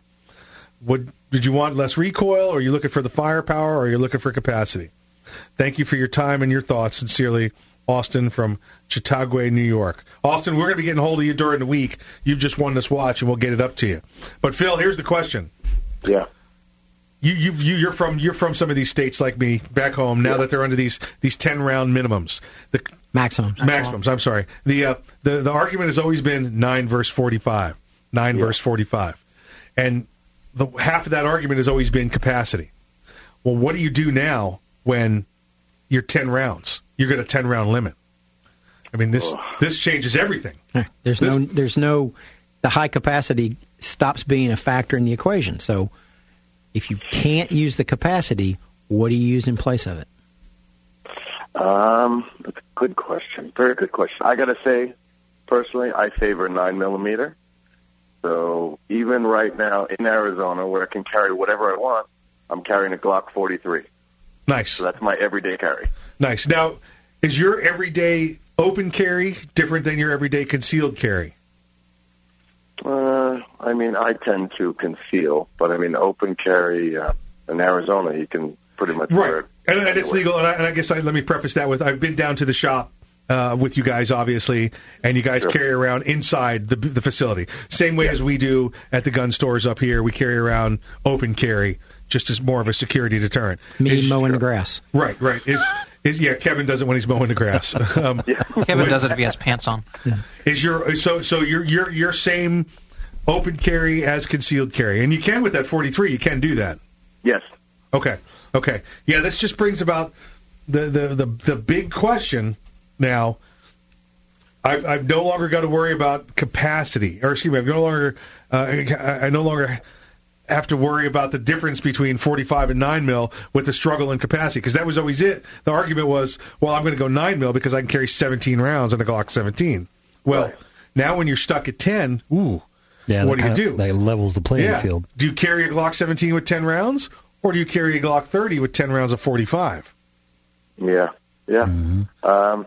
Would did you want less recoil, or are you looking for the firepower, or are you looking for capacity? Thank you for your time and your thoughts. Sincerely, Austin from Chautauqua, New York. Austin, we're going to be getting hold of you during the week. You've just won this watch, and we'll get it up to you. But Phil, here's the question. Yeah. You you you you're from you're from some of these states like me back home. Now that they're under these these ten round minimums, the maximums. Maximums. I'm sorry. The uh, the the argument has always been nine verse forty five, nine verse forty five, and the half of that argument has always been capacity. Well, what do you do now when you're ten rounds? You're got a ten round limit. I mean this this changes everything. There's no there's no the high capacity stops being a factor in the equation. So if you can't use the capacity, what do you use in place of it? Um, that's a good question. Very good question. I got to say, personally, I favor nine millimeter. So even right now in Arizona, where I can carry whatever I want, I'm carrying a Glock 43. Nice. So that's my everyday carry. Nice. Now, is your everyday open carry different than your everyday concealed carry? Uh, I mean, I tend to conceal, but I mean, open carry uh, in Arizona, you can pretty much wear it. And, and it's legal. And I, and I guess I, let me preface that with I've been down to the shop uh, with you guys, obviously, and you guys carry around inside the the facility, same way as we do at the gun stores up here. We carry around open carry, just as more of a security deterrent. Me Is- mowing the grass. Right, right. Is is yeah? Kevin does it when he's mowing the grass. Um, Kevin does it if he has pants on. Is your so so your your your same open carry as concealed carry, and you can with that 43. You can do that. Yes. Okay. Okay. Yeah, this just brings about the the the, the big question now. I've, I've no longer got to worry about capacity, or excuse me, I've no longer uh, I, I no longer have to worry about the difference between 45 and 9 mil with the struggle in capacity because that was always it. The argument was, well, I'm going to go 9 mil because I can carry 17 rounds in a Glock 17. Well, now when you're stuck at 10, ooh, Yeah, what do you kinda- do? That levels the playing yeah. field. Do you carry a Glock 17 with 10 rounds, or do you carry a Glock 30 with 10 rounds of 45? Yeah, yeah. Um,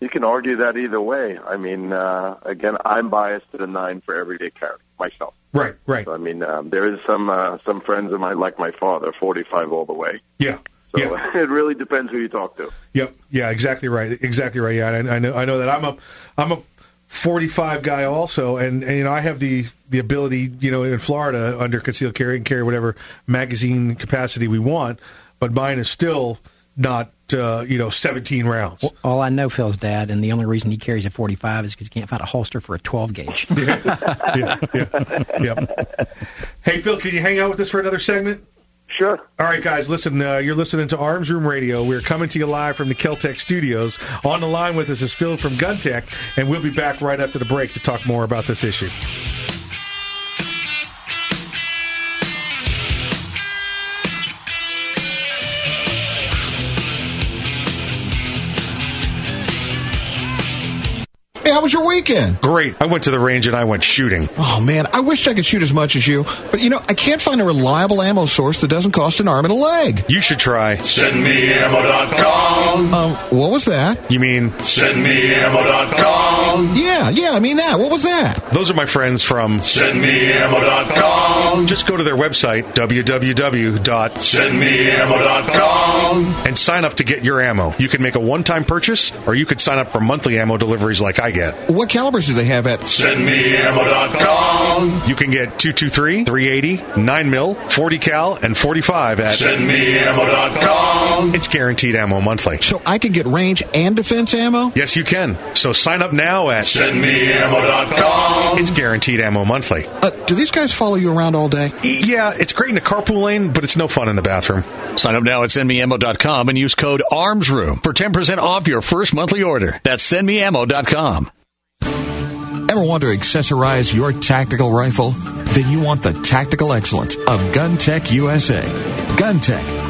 you can argue that either way. I mean, uh, again, I'm biased to the nine for everyday carry myself. Right, right. So, I mean, um, there is some uh, some friends of mine, like my father, 45 all the way. Yeah. So it really depends who you talk to. Yep. Yeah. Exactly right. Exactly right. Yeah. I, I know. I know that I'm a I'm a 45 guy also, and, and you know I have the the ability, you know, in Florida under concealed carry and carry whatever magazine capacity we want, but mine is still not uh, you know 17 rounds. All I know, Phil's dad, and the only reason he carries a 45 is because he can't find a holster for a 12 gauge. yeah, yeah, yep. Hey Phil, can you hang out with us for another segment? Sure. All right, guys, listen. Uh, you're listening to Arms Room Radio. We're coming to you live from the Keltec studios. On the line with us is Phil from GunTec, and we'll be back right after the break to talk more about this issue. Hey, how was your weekend? Great. I went to the range and I went shooting. Oh man, I wish I could shoot as much as you, but you know, I can't find a reliable ammo source that doesn't cost an arm and a leg. You should try. SendMeAmmo.com. Um, what was that? You mean SendMeAmmo.com. Yeah, yeah, I mean that. What was that? Those are my friends from SendMeAmmo.com. Just go to their website, www.sendmeammo.com, and sign up to get your ammo. You can make a one time purchase, or you could sign up for monthly ammo deliveries like I get. Get. What calibers do they have at SendMeAmmo.com. You can get 223, 380, 9 mil, 40 cal, and 45 at SendMeAmmo.com. It's guaranteed ammo monthly. So I can get range and defense ammo? Yes, you can. So sign up now at SendMeAmmo.com. It's guaranteed ammo monthly. Uh, do these guys follow you around all day? Yeah, it's great in the carpool lane, but it's no fun in the bathroom. Sign up now at sendmeammo.com and use code ARMSROOM for 10% off your first monthly order. That's sendmeammo.com. Ever want to accessorize your tactical rifle? Then you want the tactical excellence of GunTec USA. GunTec,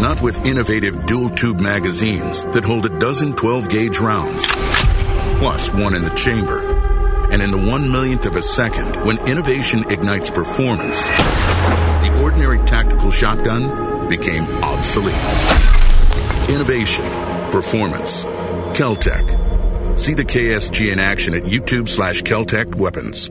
Not with innovative dual tube magazines that hold a dozen 12 gauge rounds, plus one in the chamber. And in the one millionth of a second, when innovation ignites performance, the ordinary tactical shotgun became obsolete. Innovation, performance, Keltec. See the KSG in action at YouTube slash Keltec Weapons.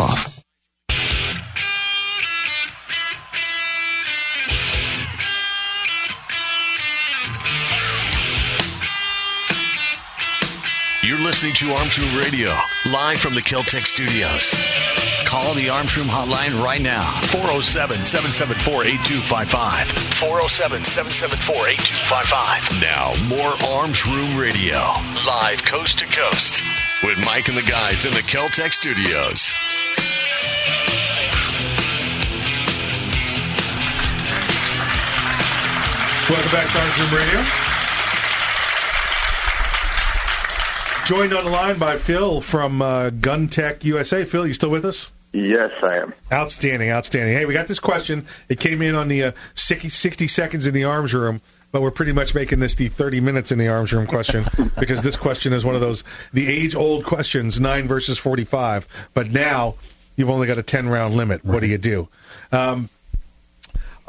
You're listening to Arms Room Radio, live from the Keltec studios. Call the Arms Room hotline right now, 407 774 8255. 407 774 8255. Now, more Arms Room Radio, live coast to coast, with Mike and the guys in the Keltec studios. Welcome back to Arms Room Radio. Joined on the line by Phil from uh, GunTec USA. Phil, you still with us? Yes, I am. Outstanding, outstanding. Hey, we got this question. It came in on the uh, 60, 60 seconds in the arms room, but we're pretty much making this the 30 minutes in the arms room question because this question is one of those the age old questions, nine versus 45. But now you've only got a 10 round limit. What do you do? Um,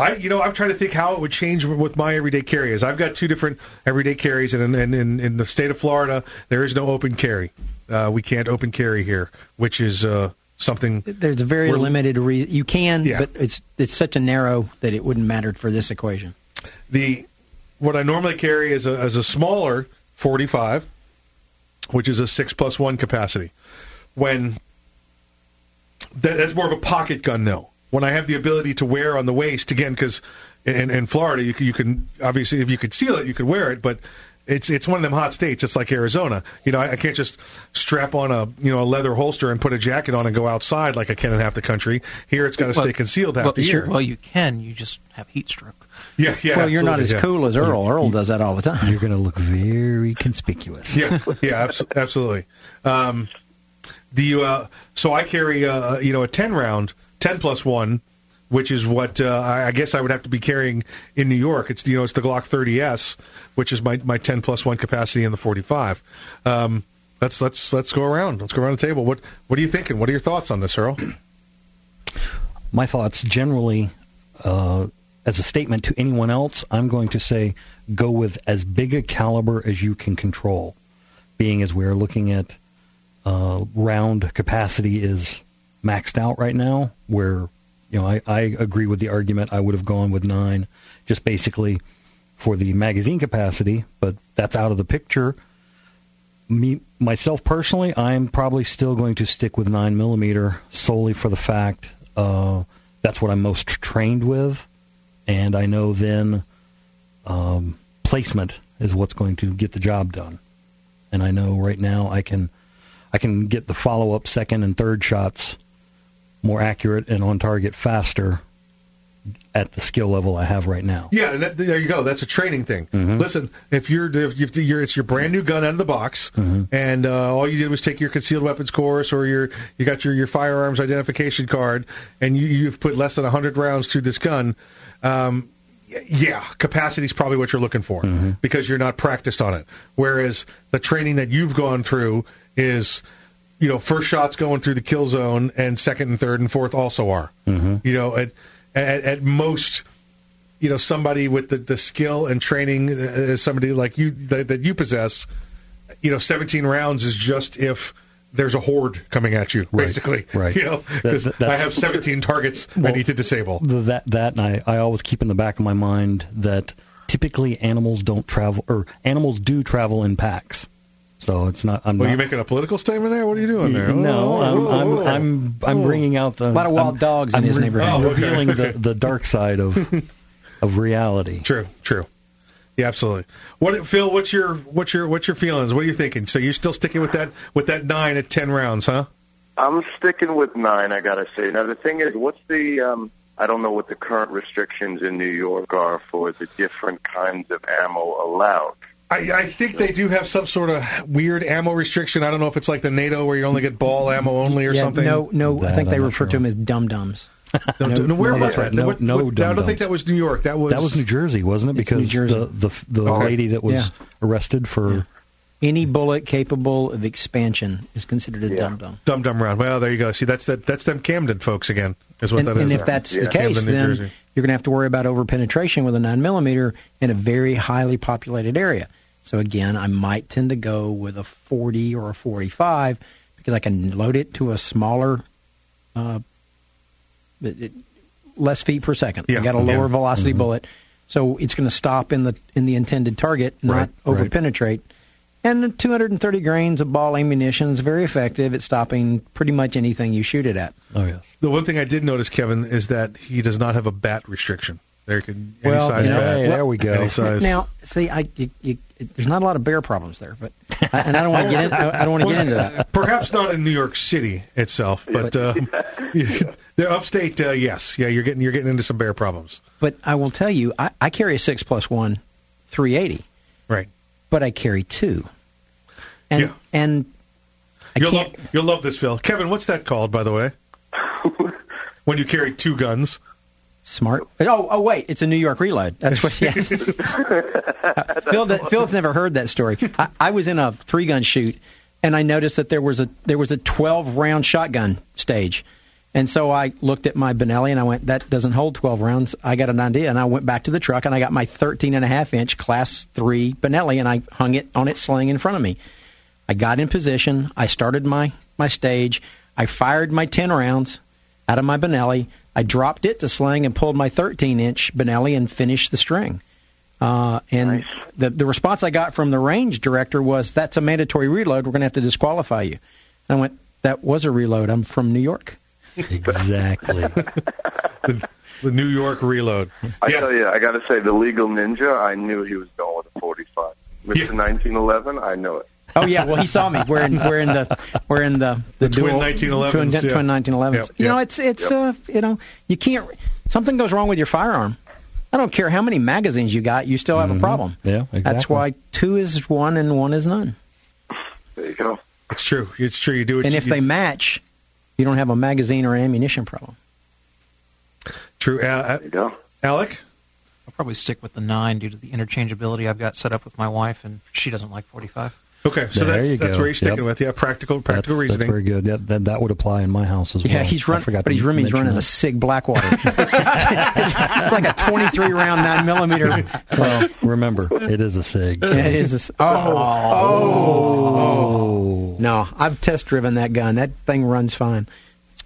I, you know, I'm trying to think how it would change with my everyday carries. I've got two different everyday carries, and in, in, in the state of Florida, there is no open carry. Uh, we can't open carry here, which is uh, something. There's a very limited reason. You can, Yeah. but it's it's such a narrow that it wouldn't matter for this equation. The what I normally carry is a, is a smaller 45, which is a six plus one capacity. When that, that's more of a pocket gun, though. When I have the ability to wear on the waist again, because in, in Florida you can, you can obviously if you could seal it, you could wear it, but it's it's one of them hot states. It's like Arizona. You know, I, I can't just strap on a you know a leather holster and put a jacket on and go outside like I can in half the country. Here, it's got to Well, stay concealed half well, the sure, year. Well, you can. You just have heat stroke. Yeah, yeah. well, you're not as yeah. cool as Earl. Earl does that all the time. You're going to look very conspicuous. yeah, yeah, abs- absolutely. Um, do you? Uh, so I carry, uh, you know, a ten round, ten plus one, which is what uh, I, guess I would have to be carrying in New York. It's you know, it's the Glock 30s, which is my my ten plus one capacity in the 45. Um, let's let's let's go around. Let's go around the table. What what are you thinking? What are your thoughts on this, Earl? My thoughts generally, uh, as a statement to anyone else, I'm going to say go with as big a caliber as you can control, being as we're looking at uh, round capacity is maxed out right now. Where you know I, I agree with the argument. I would have gone with nine, just basically for the magazine capacity, but that's out of the picture. Me myself personally, I'm probably still going to stick with nine millimeter solely for the fact uh, that's what I'm most trained with, and I know then um, placement is what's going to get the job done. And I know right now I can I can get the follow up second and third shots more accurate and on target faster at the skill level I have right now. Yeah, that, there you go. That's a training thing. Mhm. Listen, if you're if you're it's your brand new gun out of the box, and uh, all you did was take your concealed weapons course or your you got your your firearms identification card, and you, you've put less than 100 rounds through this gun. Um, yeah, capacity is probably what you're looking for because you're not practiced on it. Whereas the training that you've gone through is, you know, first shots going through the kill zone, and second and third and fourth also are. Mm-hmm. You know, at, at at most, you know, somebody with the, the skill and training, uh, somebody like you that, that you possess, you know, 17 rounds is just if there's a horde coming at you, Right, basically. right. You know, 'cause That- I have 17 targets I need to disable. That that and I, I always keep in the back of my mind that typically animals don't travel or animals do travel in packs. So it's not. I'm Well, not. you making a political statement there? What are you doing there? No, Oh, I'm oh, I'm oh. I'm I'm Oh. bringing out the A lot of wild I'm- dogs in I'm his neighborhood. Oh, okay. revealing the the dark side of of reality. True, true. Yeah, absolutely. What Phil? What's your what's your what's your feelings? What are you thinking? So you're still sticking with that with that nine at 10 rounds, huh? I'm sticking with nine. I gotta say. Now the thing is, what's the? Um, I don't know what the current restrictions in New York are for the different kinds of ammo allowed. I, I think they do have some sort of weird ammo restriction. I don't know if it's like the NATO where you only get ball ammo only or yeah, something. no, no. I think they I'm not refer to them as dum dums. No, no, where no, was that? No- What- no what- I don't think that was New York. That was That was New Jersey, wasn't it? It's New Because the the the Okay. lady that was Yeah. arrested for Any bullet capable of expansion is considered a Yeah. dum dum. dum dum round. Well, there you go. See, that's that. That's them Camden folks again. Is what And, that is. and if that's Yeah. the case, Camden, then Jersey. you're going to have to worry about over penetration with a nine millimeter in a very highly populated area. So again, I might tend to go with a 40 or a 45 because I can load it to a smaller, uh, it, it- less feet per second. Yeah. I got a lower Yeah. velocity bullet, so it's going to stop in the in the intended target, not Right, over right. penetrate. And 230 grains of ball ammunition is very effective at stopping pretty much anything you shoot it at. oh yes. the one thing I did notice, Kevin, is that he does not have a bat restriction. There you can any Well, size you know, bat. Hey, there we go. Any size. Now, see, I you, you, there's not a lot of bear problems there, but I, and I don't want to get in, I, I don't want to get into that. Perhaps not in New York City itself, but uh, the upstate, uh, yes, yeah, you're getting you're getting into some bear problems. But I will tell you, I, I carry a six plus one, 380, Right. but I carry two, and Yeah. and I You'll can't. love you'll love this, Phil. Kevin, what's that called, by the way? when you carry two guns. Smart. Oh, oh, wait! It's a New York reload. That's what. Yes. Uh, Phil, Phil's never heard that story. I, I was in a three gun shoot, and I noticed that there was a there was a 12 round shotgun stage, and so I looked at my Benelli and I went, that doesn't hold 12 rounds. I got an idea, and I went back to the truck and I got my 13 and a half inch Class Three Benelli and I hung it on its sling in front of me. I got in position. I started my my stage. I fired my 10 rounds out of my Benelli. I dropped it to sling and pulled my 13 inch Benelli and finished the string. Uh, and Nice. the the response I got from the range director was, "That's a mandatory reload. We're going to have to disqualify you." And I went, "That was a reload. I'm from New York." Exactly. The, the New York reload. I Yeah. tell you, I got to say, the legal ninja, I knew he was going with a 45. Mr. Yeah. 1911, I know it. Oh yeah, well he saw me. We're in we're in the we're in the the, The twin dual 1911s, twin, yeah. twin 1911s. Yep, You know, yep. it's it's uh you know you can't something goes wrong with your firearm. I don't care how many magazines you got, you still have a problem. Yeah, exactly. That's why two is one and one is none. There you go. It's true. It's true. You do it. And if you, they match, you don't have a magazine or ammunition problem. true, uh, There you go. Alec. I'll probably stick with the nine due to the interchangeability I've got set up with my wife, and she doesn't like 45. Okay, so There that's that's where you're sticking Yep. with. Yeah, practical that's, practical that's reasoning. very good. That, that that would apply in my house as well. Yeah, he's I running, forgot but to he's, running- he's mention running a. Sig Blackwater. it's, it's like a 23 round nine millimeter. Well, remember, it is a Sig. Yeah, it is. A, oh. oh, oh, Oh. No, I've test driven that gun. That thing runs fine.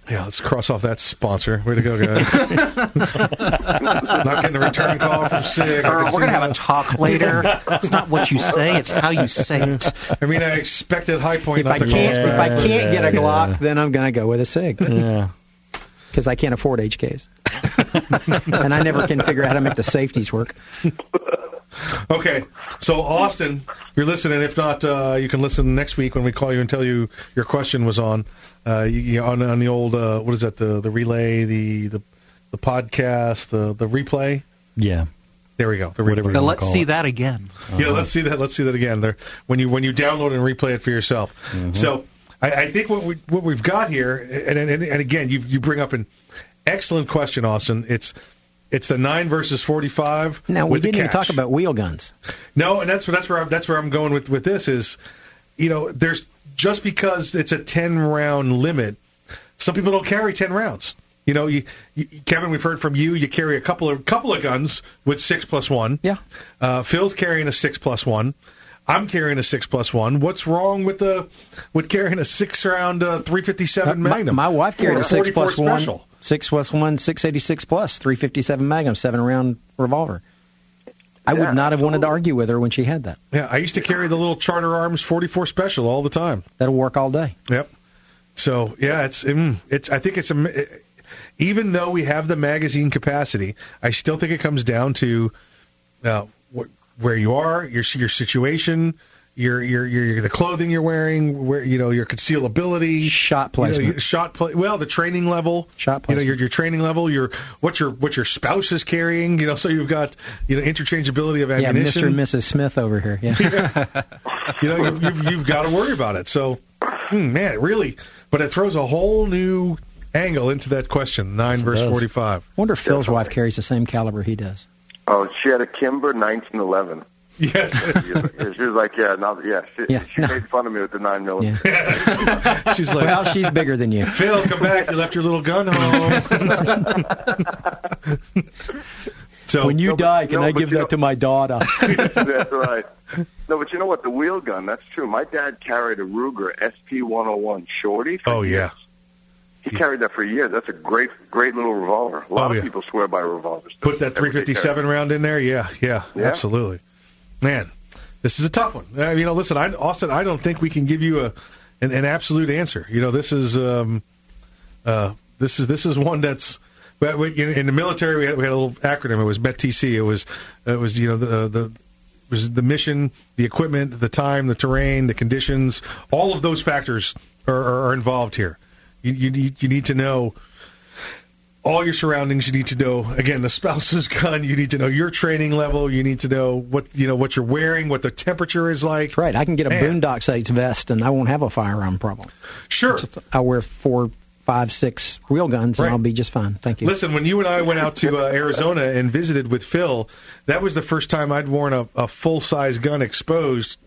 Yeah, let's cross off that sponsor. Way to go, guys. Not getting a return call from Sig. I we're gonna have a talk later. It's not what you say; it's how you say it. I mean, I expected Hi-Point If not I to can't, call. if I can't get a Glock, yeah. then I'm gonna go with a Sig Yeah. because I can't afford HKs, and I never can figure out how to make the safeties work. Okay, so Austin, you're listening. If not, uh, you can listen next week when we call you and tell you your question was on. Uh, you, you, on, on the old uh, what is that? The the relay, the the, the podcast, the the replay. Yeah. There we go. The Whatever Now let's see it. that again. Yeah, let's see that. Let's see that again. There, when you when you download and replay it for yourself. So I, I think what we what we've got here, and and, and again, you you bring up an excellent question, Austin. It's it's the nine versus forty five. Now we didn't even talk about wheel guns. No, and that's where that's where I'm, that's where I'm going with with this is, you know, there's just because it's a ten round limit, some people don't carry ten rounds. You know, you, you, Kevin, we've heard from you. You carry a couple of couple of guns with six plus one. Yeah. Uh, Phil's carrying a six plus one. I'm carrying a six plus one. What's wrong with the with carrying a six round uh, 357 my, Magnum? my wife carried a six 44 plus one. Six plus one, six eighty six plus, three fifty seven Magnum, seven round revolver. I Yeah, would not have wanted to argue with her when she had that. Yeah, I used to carry the little Charter Arms 44 special all the time. That'll work all day. Yep. So yeah, it's mm, it's. I think it's a. Even though we have the magazine capacity, I still think it comes down to uh, wh- where you are, your your situation, your your your the clothing you're wearing, where you know your concealability, Shot you know, placement. shot play. Well, the training level, Shot You know, your your training level, your what your what your spouse is carrying. You know, so you've got you know interchangeability of ammunition. Yeah, ammunition. Mr. and Mrs. Smith over here. Yeah. You know, you've, you've, you've got to worry about it. So, hmm, man, it really, but it throws a whole new angle into that question, nine Yes, verse does. forty-five. Wonder if Phil's Definitely. wife carries the same caliber he does. Oh, she had a Kimber 1911. Yeah, Yeah, she was like, yeah, no, yeah. She, Yeah, she no. made fun of me with the nine millimeter. Yeah. she's like, well, she's bigger than you. Phil, come back. You left your little gun home. so When you No, but- die, can no, I give that know- to my daughter? That's right. No, but you know what? The wheel gun, that's true. My dad carried a Ruger SP 101 Shorty. For oh yeah. He carried that for years. That's a great, great little revolver. A oh, lot Oh, yeah. of people swear by revolvers. put that 357 round in there. Yeah, yeah, Yeah. absolutely. Man, this is a tough one. Uh, you know, listen, I, Austin, I don't think we can give you a an, an absolute answer. You know, this is um, uh, this is this is one that's. But we- in in the military, we had, we had a little acronym. It was METTC. It was it was you know the the was the mission, the equipment, the time, the terrain, the conditions. All of those factors are, are, are involved here. You, you need you need to know all your surroundings. You need to know again the spouse's gun. You need to know your training level. You need to know what you know what you're wearing, what the temperature is like. That's right. I can get a Man. Boondock vest and I won't have a firearm problem. Sure. I'll wear four, five, six real guns Right. and I'll be just fine. Thank you. Listen, when you and I went out to uh, Arizona and visited with Phil, that was the first time I'd worn a, a full size gun exposed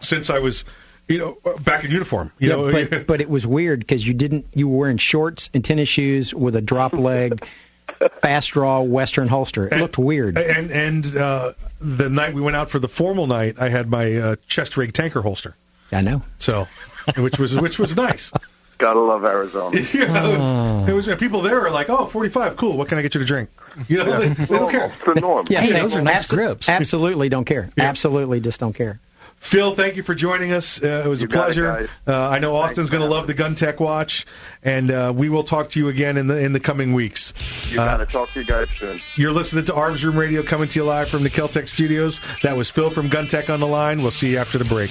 since I was, you know, uh, back in uniform. You yeah, know, but but it was weird because you didn't you were wearing shorts and tennis shoes with a drop leg, fast draw Western holster. It looked weird. and and uh, the night we went out for the formal night, I had my uh, chest rig tanker holster. I know. So, which was which was nice. Gotta love Arizona. You know, it was, it was people there are like, oh, 45, cool. What can I get you to drink? You know, they, they don't care. It's the norm. Yeah, Hey, those are nice abs- grips. Absolutely don't care. Yeah. Absolutely just don't care. Phil, thank you for joining us. Uh, it was You a got it, pleasure. uh, I know Austin's going to love the GunTec Watch, and uh, we will talk to you again in the in the coming weeks. You gotta talk to you guys soon. You're listening to Arms Room Radio coming to you live from the Keltec studios. That was Phil from GunTec on the line. We'll see you after the break.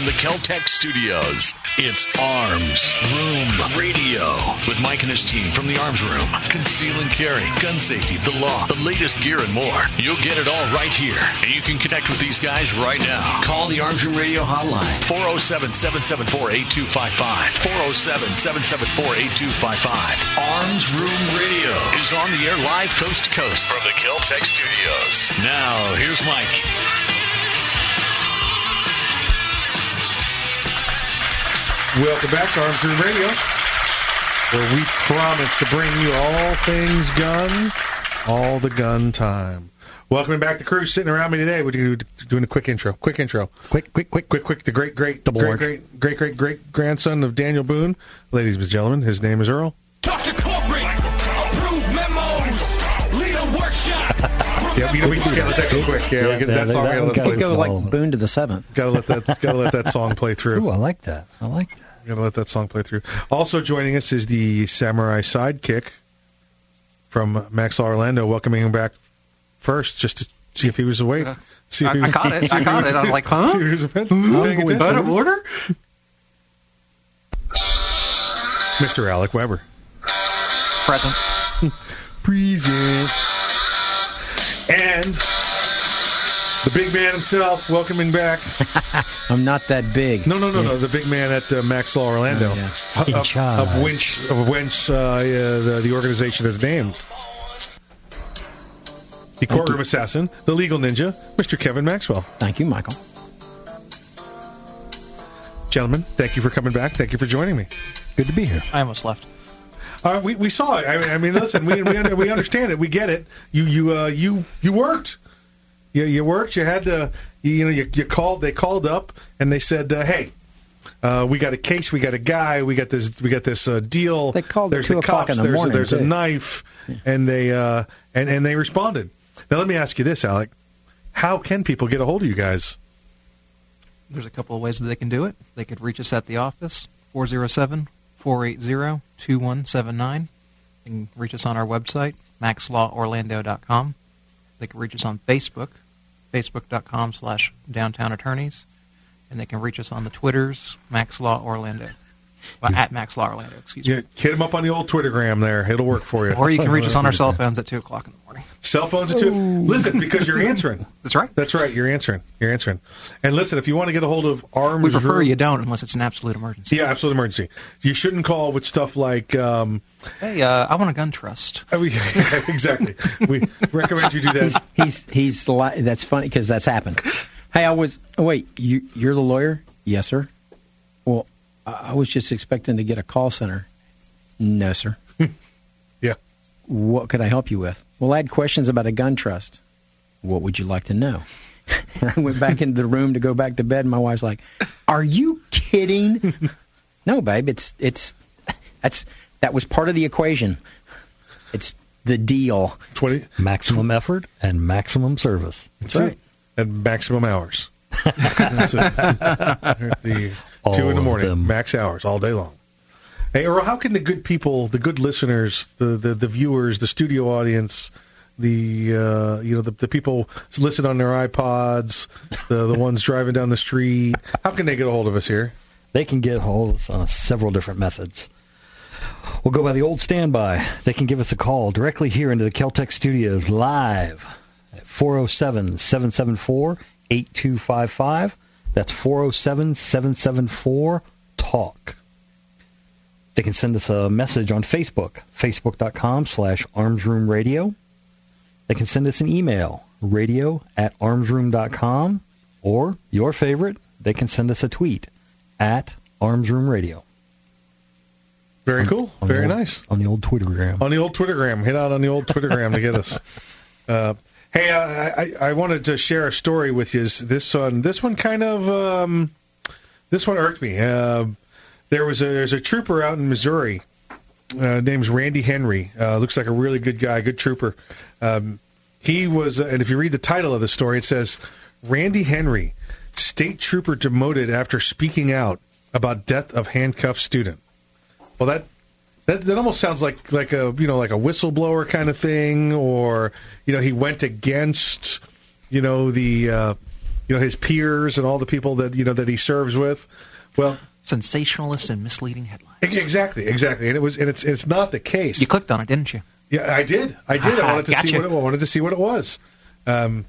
From the Keltec studios, it's Arms Room Radio with Mike and his team from the Arms Room. Conceal and carry, gun safety, the law, the latest gear, and more. You'll get it all right here. And you can connect with these guys right now. Call the Arms Room Radio hotline 407 774 8255. 407 774 8255. Arms Room Radio is on the air live coast to coast from the Keltec studios. Now, here's Mike. Welcome back to Arms Room Radio, where we promise to bring you all things gun, all the gun time. Welcome back to crew sitting around me today. We're doing- a quick intro. Quick intro. Quick, quick, quick, quick, quick. The great, great, great, great, great, great, great grandson of Daniel Boone. Ladies and gentlemen, his name is Earl. Yeah, we, we just gotta let that go quick. Yeah, Yeah, we get, yeah, that that song. one Gotta let, got play, Could go like all- Boone to the seventh. gotta let that, gotta let that song play through. Ooh, I like that. I like that. Gotta let that song play through. Also joining us is the Samurai Sidekick from Max Orlando, welcoming him back first, just to see if he was awake. Uh, See if I- he I caught it. I caught he it. I was like, huh? See if he was paying attention. Out of order? Mr. Alec Weber. Present. Present. And the big man himself, welcoming back. I'm not that big. No, no, no, no. The big man at uh, Max Law Orlando, Oh, yeah. of, In of, charge. of which of which uh, uh, the, the organization is named. The courtroom assassin, the legal ninja, Mr. Kevin Maxwell. Thank you, Michael. Gentlemen, thank you for coming back. Thank you for joining me. Good to be here. I almost left. Uh, we we saw it. I mean, I mean listen, we we, under, we understand it. We get it. You you uh, you you worked. You you worked. You had to. You, you know you, you called. They called up and they said, uh, hey. Uh, we got a case. We got a guy. We got this. We got this uh, deal. They called there's 2 the o'clock cops, in the there's morning, A, there's a too. knife, and they uh, and and they responded. Now let me ask you this, Alec. How can people get a hold of you guys? There's a couple of ways that they can do it. They could reach us at the office, 407 480 2179. They can reach us on our website, maxlaworlando.com. They can reach us on Facebook, facebook.com slash downtown attorneys. And they can reach us on the Twitters, Max Law Orlando. Well, at Max Law Orlando, excuse me. You hit them up on the old Twittergram there. It'll work for you. Or you can reach us on our cell phones at 2 o'clock in the morning. Cell phones at 2? Listen, because you're answering. That's right. That's right. You're answering. You're answering. And listen, if you want to get a hold of Arms, We prefer Room- you don't unless it's an absolute emergency. Yeah, absolute emergency. You shouldn't call with stuff like. Um, Hey, uh, I want a gun trust. I mean, exactly. We recommend you do He's that. he's he's li- that's funny because that's happened. Hey, I was oh, wait. You you're the lawyer? Yes, sir. Well, I I was just expecting to get a call center. No, sir. Yeah. What could I help you with? Well, I had questions about a gun trust. What would you like to know? I went back into the room to go back to bed, and my wife's like, "Are you kidding?" no, babe. It's it's that's that was part of the equation. It's the deal. Twenty. Maximum effort and maximum service. That's right. And maximum hours. That's it. the All two in the morning, max hours, all day long. Hey, Earl, how can the good people, the good listeners, the the, the viewers, the studio audience, the uh, you know the, the people listen on their iPods, the the ones driving down the street, how can they get a hold of us here? They can get a hold of us on several different methods. We'll go by the old standby. They can give us a call directly here into the Keltec studios live at 407 774 8255. That's 407 774 TALK. They can send us a message on Facebook, facebook.com slash armsroomradio. They can send us an email, radio at armsroom.com, or your favorite, they can send us a tweet at armsroomradio. Very cool, On very old- nice. On the old Twittergram. On the old Twittergram, hit out on the old Twittergram to get us. Uh, hey, I, I, I wanted to share a story with you. This one, this one kind of, um, this one irked me. Uh, there was a there's a trooper out in Missouri. Uh, name's Randy Henry. Uh, looks like a really good guy, good trooper. Um, he was, uh, and if you read the title of the story, it says Randy Henry, state trooper demoted after speaking out about death of handcuffed student. Well, that that that almost sounds like like a you know like a whistleblower kind of thing, or you know he went against you know the uh, you know his peers and all the people that you know that he serves with. Well, Sensationalist and misleading headlines. exactly, exactly, and it was and it's it's not the case. You clicked on it, didn't you? Yeah, I did. I did. I wanted to see what it, I wanted to see what it was. Um,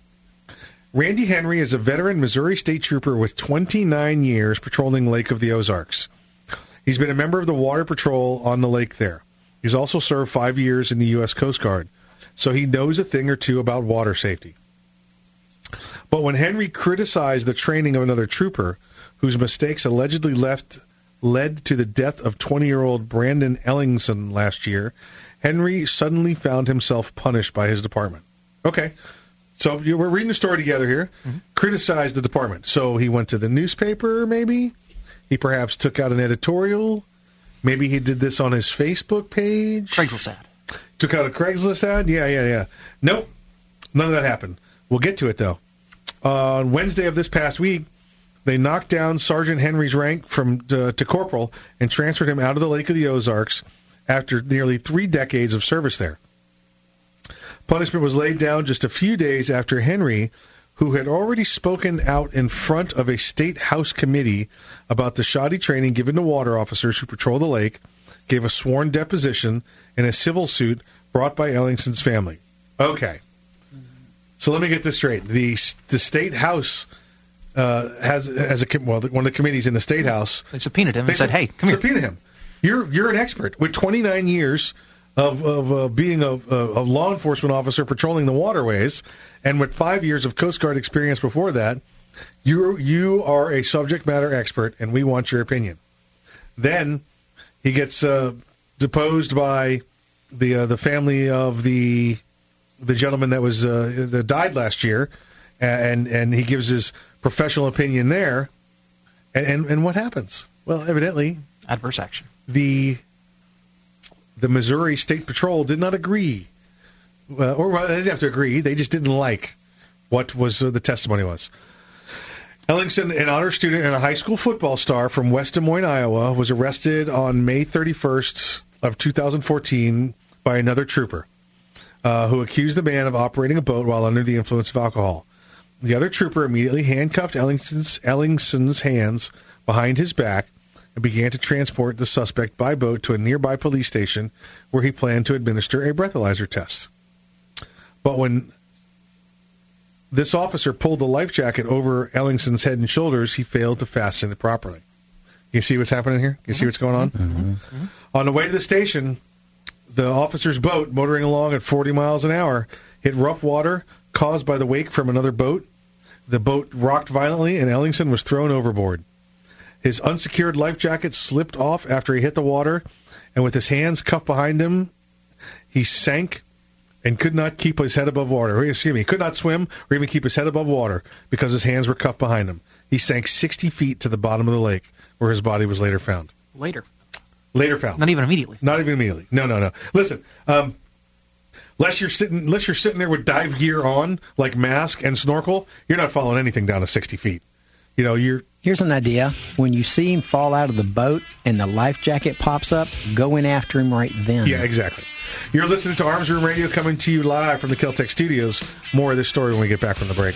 Randy Henry is a veteran Missouri State Trooper with 29 years patrolling Lake of the Ozarks. He's been a member of the Water Patrol on the lake there. He's also served five years in the U.S. Coast Guard, so he knows a thing or two about water safety. But when Henry criticized the training of another trooper, whose mistakes allegedly left led to the death of 20 year old Brandon Ellingson last year, Henry suddenly found himself punished by his department. Okay. So you, we're reading the story together here. Mm-hmm. Criticized the department. So he went to the newspaper, maybe? He perhaps took out an editorial. Maybe he did this on his Facebook page. Craigslist ad. Took out a Craigslist ad? Yeah, yeah, yeah. Nope. None of that happened. We'll get to it, though. On Wednesday of this past week, they knocked down Sergeant Henry's rank from uh, to corporal and transferred him out of the Lake of the Ozarks after nearly three decades of service there. Punishment was laid down just a few days after Henry, who had already spoken out in front of a state house committee about the shoddy training given to water officers who patrol the lake, gave a sworn deposition in a civil suit brought by Ellingson's family. Okay. So let me get this straight. The the state house uh, has has a well one of the committees in the state house. They subpoenaed him and said, "Hey, come here." subpoena him. You're you're an expert with 29 years of of uh, being a, a law enforcement officer patrolling the waterways, and with five years of Coast Guard experience before that. You you are a subject matter expert, and we want your opinion. Then he gets uh, deposed by the uh, the family of the the gentleman that was uh, that died last year, and and he gives his professional opinion there. And, and and what happens? Well, evidently Adverse action. the the Missouri State Patrol did not agree, well, or well, they didn't have to agree. They just didn't like what was uh, the testimony was. Ellingson, an honor student and a high school football star from West Des Moines, Iowa, was arrested on May 31st of 2014 by another trooper uh, who accused the man of operating a boat while under the influence of alcohol. The other trooper immediately handcuffed Ellingson's, Ellingson's hands behind his back and began to transport the suspect by boat to a nearby police station where he planned to administer a breathalyzer test. But when this officer pulled the life jacket over Ellingson's head and shoulders, he failed to fasten it properly. You see what's happening here? You see mm-hmm. what's going on? Mm-hmm. On the way to the station, the officer's boat, motoring along at 40 miles an hour, hit rough water caused by the wake from another boat. The boat rocked violently, and Ellingson was thrown overboard. His unsecured life jacket slipped off after he hit the water, and with his hands cuffed behind him, he sank and could not keep his head above water. Excuse me, he could not swim or even keep his head above water because his hands were cuffed behind him. He sank 60 feet to the bottom of the lake, where his body was later found. Later. Later found. Not even immediately. Not even immediately. No, no, no. Listen, um, unless you're sitting, unless you're sitting there with dive gear on, like mask and snorkel, you're not following anything down to 60 feet. You know, you're. Here's an idea. When you see him fall out of the boat and the life jacket pops up, go in after him right then. Yeah, exactly. You're listening to Arms Room Radio coming to you live from the Keltec studios. More of this story when we get back from the break.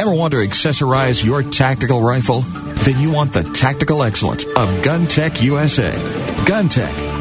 Ever want to accessorize your tactical rifle? Then you want the tactical excellence of GunTec USA. GunTec,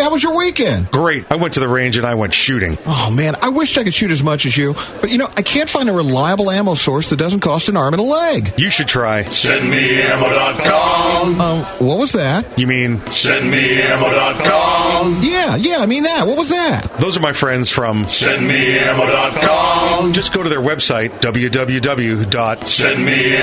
Hey, how was your weekend? Great. I went to the range and I went shooting. Oh man, I wish I could shoot as much as you, but you know, I can't find a reliable ammo source that doesn't cost an arm and a leg. You should try. SendMeAmmo.com. Um, what was that? You mean SendMeAmmo.com. Yeah, yeah, I mean that. What was that? those are my friends from SendMeAmmo.com. Just go to their website, www.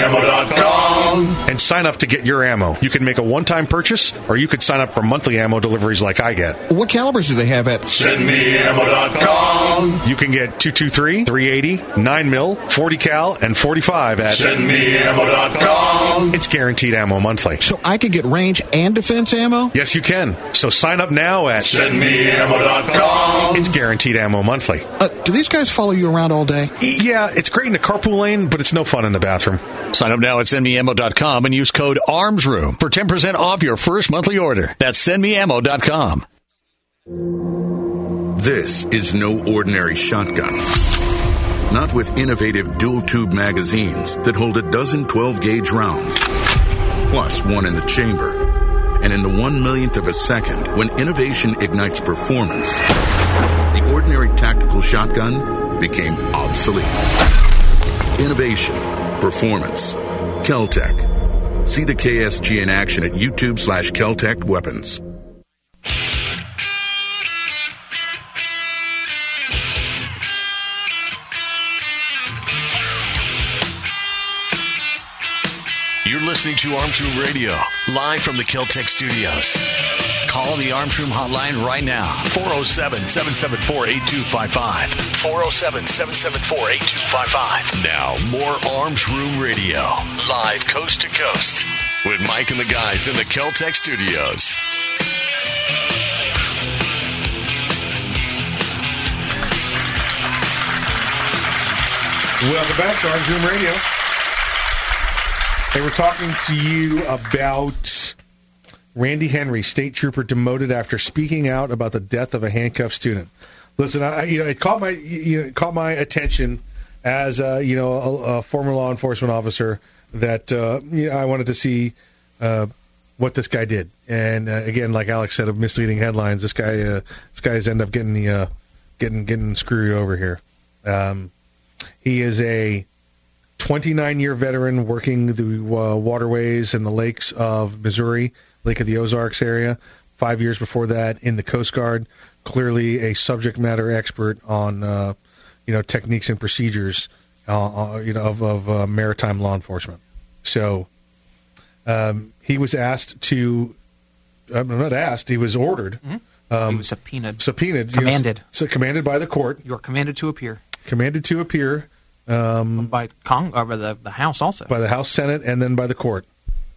SendMeAmmo.com. and sign up to get your ammo. You can make a one-time purchase, or you could sign up for monthly ammo deliveries like I get. What calibers do they have at? SendMeAmmo.com. You can get 223, 380, 9 mil, 40 cal, and 45 at. SendMeAmmo.com. It's guaranteed ammo monthly. So I can get range and defense ammo? Yes, you can. So sign up now at. SendMeAmmo.com. It's guaranteed ammo monthly. Uh, do these guys follow you around all day? Yeah, it's great in the carpool lane, but it's no fun in the bathroom. Sign up now at sendmeammo.com and use code ARMSROOM for 10% off your first monthly order. That's sendmeammo.com. This is no ordinary shotgun. Not with innovative dual tube magazines that hold a dozen 12 gauge rounds, plus one in the chamber. And in the one millionth of a second, when innovation ignites performance, the ordinary tactical shotgun became obsolete. Innovation, performance, Keltec. See the KSG in action at YouTube slash Keltec Weapons. Listening to Arms Room Radio, live from the Keltec studios. Call the Arms Room hotline right now, 407 774 8255. 407 774 8255. Now, more Arms Room Radio, live coast to coast, with Mike and the guys in the Keltec studios. Welcome back to Arms Room Radio. They were talking to you about Randy Henry, state trooper demoted after speaking out about the death of a handcuffed student. Listen, I, you know, it caught my you know, caught my attention as you know a, a former law enforcement officer that uh, you know, I wanted to see uh, what this guy did. And uh, again, like Alex said, of misleading headlines, this guy uh, this guy's end up getting the uh, getting getting screwed over here. Um, he is a 29 year veteran working the uh, waterways and the lakes of Missouri, Lake of the Ozarks area. Five years before that in the Coast Guard. Clearly a subject matter expert on uh, you know techniques and procedures uh, uh, you know of, of uh, maritime law enforcement. So um, he was asked to. I'm not asked. He was ordered. Um, he was subpoenaed. subpoenaed. you know, Commanded. so commanded by the court. You are commanded to appear Commanded to appear. Um, by Cong or by the, the House also. by the House, Senate, and then by the court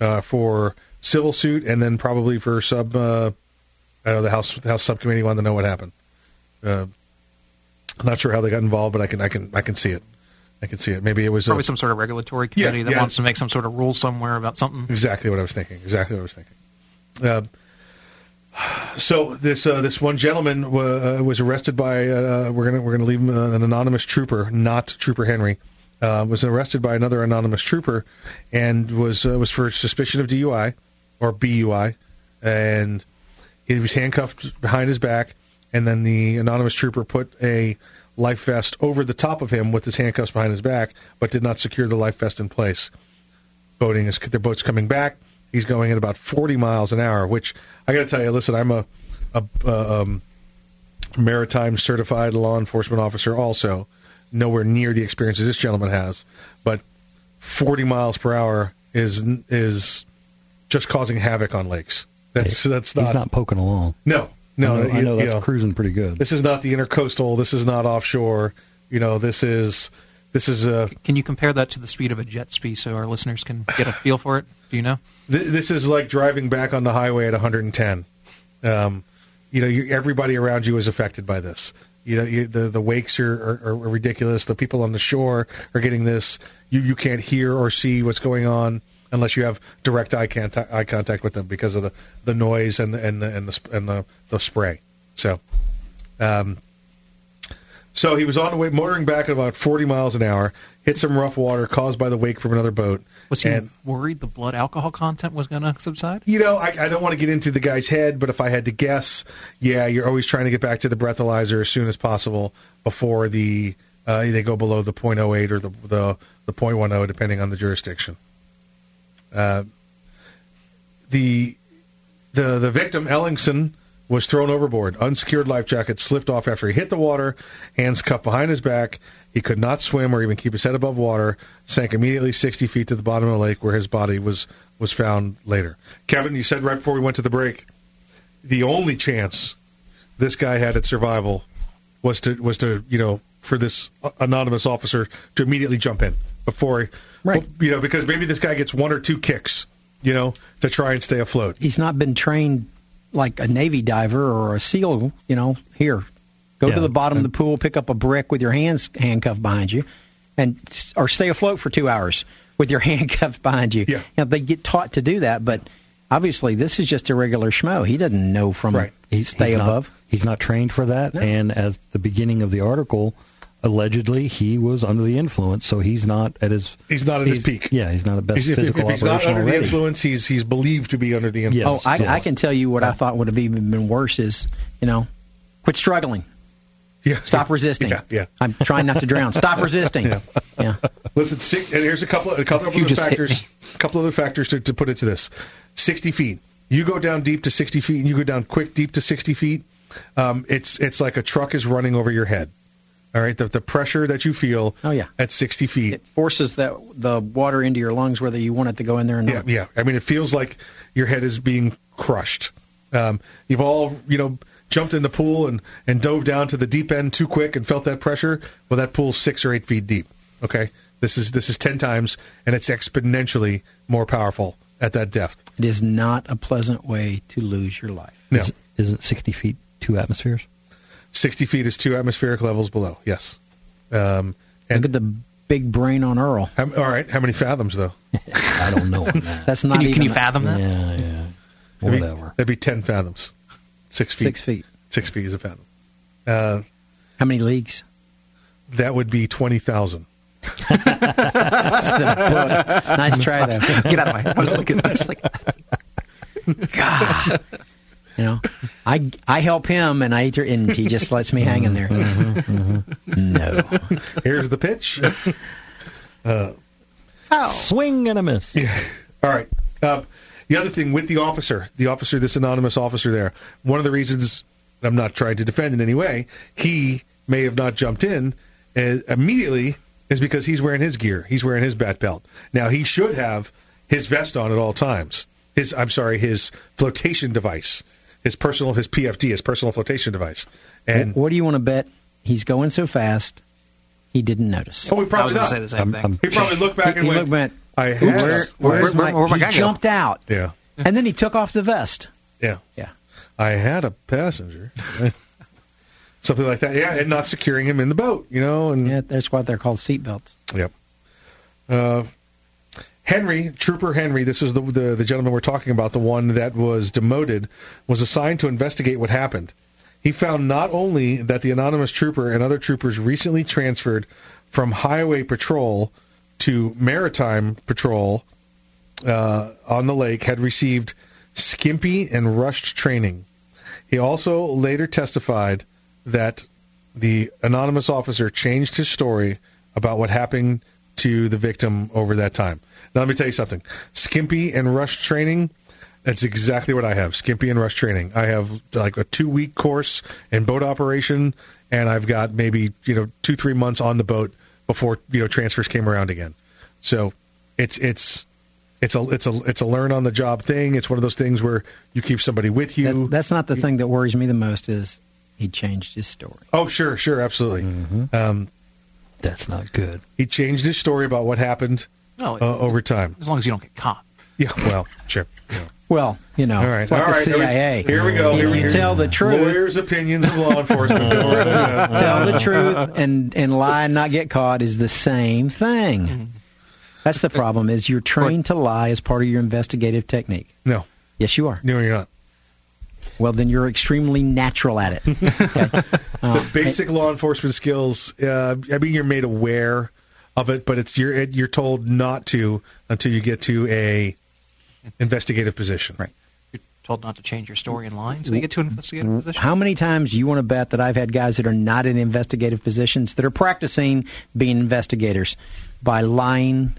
uh, for civil suit, and then probably for sub. Uh, I know the House House subcommittee wanted to know what happened. Uh, I'm not sure how they got involved, but I can I can I can see it. I can see it. Maybe it was Probably a, some sort of regulatory committee that yeah. wants to make some sort of rule somewhere about something. exactly what I was thinking. Exactly what I was thinking. Uh, so this uh, this one gentleman w- uh, was arrested by uh, we're gonna we're gonna leave him uh, an anonymous trooper, not Trooper Henry, uh, was arrested by another anonymous trooper, and was uh, was for suspicion of DUI or BUI, and he was handcuffed behind his back, and then the anonymous trooper put a life vest over the top of him with his handcuffs behind his back, but did not secure the life vest in place. Boating is their boat's coming back. He's going at about 40 miles an hour, which I got to tell you. Listen, I'm a, a, um, maritime certified law enforcement officer, also nowhere near the experiences this gentleman has, but 40 miles per hour is is just causing havoc on lakes. That's that's not, He's not poking along. no no. I know, I you- know you that's know, cruising pretty good. this is not the intercoastal. This is not offshore. You know, this is this is a Can you compare that to the speed of a jet ski so our listeners can get a feel for it? Do you know? Th- this is like driving back on the highway at 110. Um, you know, you, everybody around you is affected by this. You know, you, the the wakes are, are, are ridiculous. The people on the shore are getting this. You you can't hear or see what's going on unless you have direct eye contact, eye contact with them because of the, the noise and the and the and the sp- and the, the spray. So, um, So he was on the way, motoring back at about 40 miles an hour, hit some rough water caused by the wake from another boat. Was he and, worried the blood alcohol content was going to subside? you know, I, I don't want to get into the guy's head, but if I had to guess, yeah, you're always trying to get back to the breathalyzer as soon as possible before the uh, they go below the .08 or the the the .10, depending on the jurisdiction. Uh, the the the victim Ellingson was thrown overboard. Unsecured life jacket slipped off after he hit the water. Hands cuffed behind his back. He could not swim or even keep his head above water. Sank immediately 60 feet to the bottom of the lake, where his body was was found later. Kevin, you said right before we went to the break, the only chance this guy had at survival was to was to you know for this anonymous officer to immediately jump in before Right. you know because maybe this guy gets one or two kicks you know to try and stay afloat. He's not been trained like a Navy diver or a SEAL. You know, here, go Yeah. to the bottom of the pool, pick up a brick with your hands handcuffed behind you, and or stay afloat for two hours with your handcuffs behind you. Yeah. Know, they get taught to do that, but obviously this is just a regular schmo. He doesn't know from Right. he stay he's above. Not, he's not trained for that, and as the beginning of the article, allegedly he was under the influence, so he's not at his. He's not at his peak. Yeah, he's not at best He's- if, if, physical if he's not operation under the influence, he's he's believed to be under the influence. Oh, I, Yes. I can tell you what I thought would have even been worse is, you know, quit struggling. yeah, Stop yeah, resisting. Yeah, yeah. I'm trying not to drown. Stop resisting. Yeah. yeah. Listen, six, and here's a couple, a couple of You other factors. me. A couple other factors to, to put into this. Sixty feet. You go down deep to sixty feet, and you go down quick deep to sixty feet. Um, it's it's like a truck is running over your head. All right, the the pressure that you feel. Oh, yeah. At sixty feet. It forces that the water into your lungs whether you want it to go in there or Yeah, not. yeah. I mean, it feels like your head is being crushed. Um, you've all, you know, jumped in the pool and, and dove down to the deep end too quick and felt that pressure. Well, that pool's six or eight feet deep. Okay, this is this is ten times, and it's exponentially more powerful at that depth. It is not a pleasant way to lose your life. No, Is- Isn't 60 feet two atmospheres? Sixty feet is two atmospheric levels below. Yes. Um, Look at the big brain on Earl. how, all right. How many fathoms though? I don't know on that. That's not Can you, even can you fathom that? yeah, yeah. That'd be- Whatever. That'd be ten fathoms. Six feet. six feet. Six feet is a fathom. Uh, How many leagues? that would be twenty thousand. That's the book. Nice try though. Get out of my. I was looking. I was like, God. You know, I I help him and I and he just lets me hang in there. No. Here's the pitch. uh, Swing and a miss. Yeah. All right. Uh, the other thing with the officer, the officer, this anonymous officer there, one of the reasons I'm not trying to defend in any way, he may have not jumped in uh, immediately is because he's wearing his gear. He's wearing his bat belt. Now he should have his vest on at all times. His, I'm sorry, his flotation device, his personal, his PFD, his personal flotation device. And what do you want to bet? He's going so fast, he didn't notice. oh, we I probably was not. say the same I'm- thing. I'm- He probably looked back and he went, looked back. I have. Where, where's where- my? where my he guy go? jumped out, Yeah. and then he took off the vest. Yeah. Yeah. I had a passenger. Something like that. Yeah, and not securing him in the boat, you know, and Yeah, that's why they're called seatbelts. Yep. Uh, Henry, Trooper Henry, this is the, the the gentleman we're talking about, the one that was demoted, was assigned to investigate what happened. He found not only that the anonymous trooper and other troopers recently transferred from highway patrol to maritime patrol uh, on the lake had received skimpy and rushed training. He also later testified that the anonymous officer changed his story about what happened to the victim over that time. Now, let me tell you something. Skimpy and rush training, that's exactly what I have. Skimpy and rush training. I have like a two week course in boat operation, and I've got maybe, you know, two, three months on the boat before, you know, transfers came around again. So it's, it's, it's a it's a it's a learn on the job thing. It's one of those things where you keep somebody with you. That's, that's not the thing that worries me the most. Is he changed his story? oh, sure, sure, absolutely. Um, That's not good. he changed his story about what happened No, uh, over time. as long as you don't get caught. Yeah, well, sure. Yeah. Well, you know, All right, it's like all the right. here we- CIA. Here we go. If Here we you go. tell the truth, Lawyers' opinions of law enforcement. Go right ahead. tell the truth and and lie and not get caught is the same thing. That's the problem. Is you're trained to lie as part of your investigative technique. No, Yes, you are. no, you're not. Well, then you're extremely natural at it. Okay? Uh, Basic law enforcement skills. Uh, I mean, you're made aware of it, but it's you're you're told not to until you get to a investigative position. Right. You're told not to change your story in line so you get to an investigative position. How many times do you want to bet that I've had guys that are not in investigative positions that are practicing being investigators by lying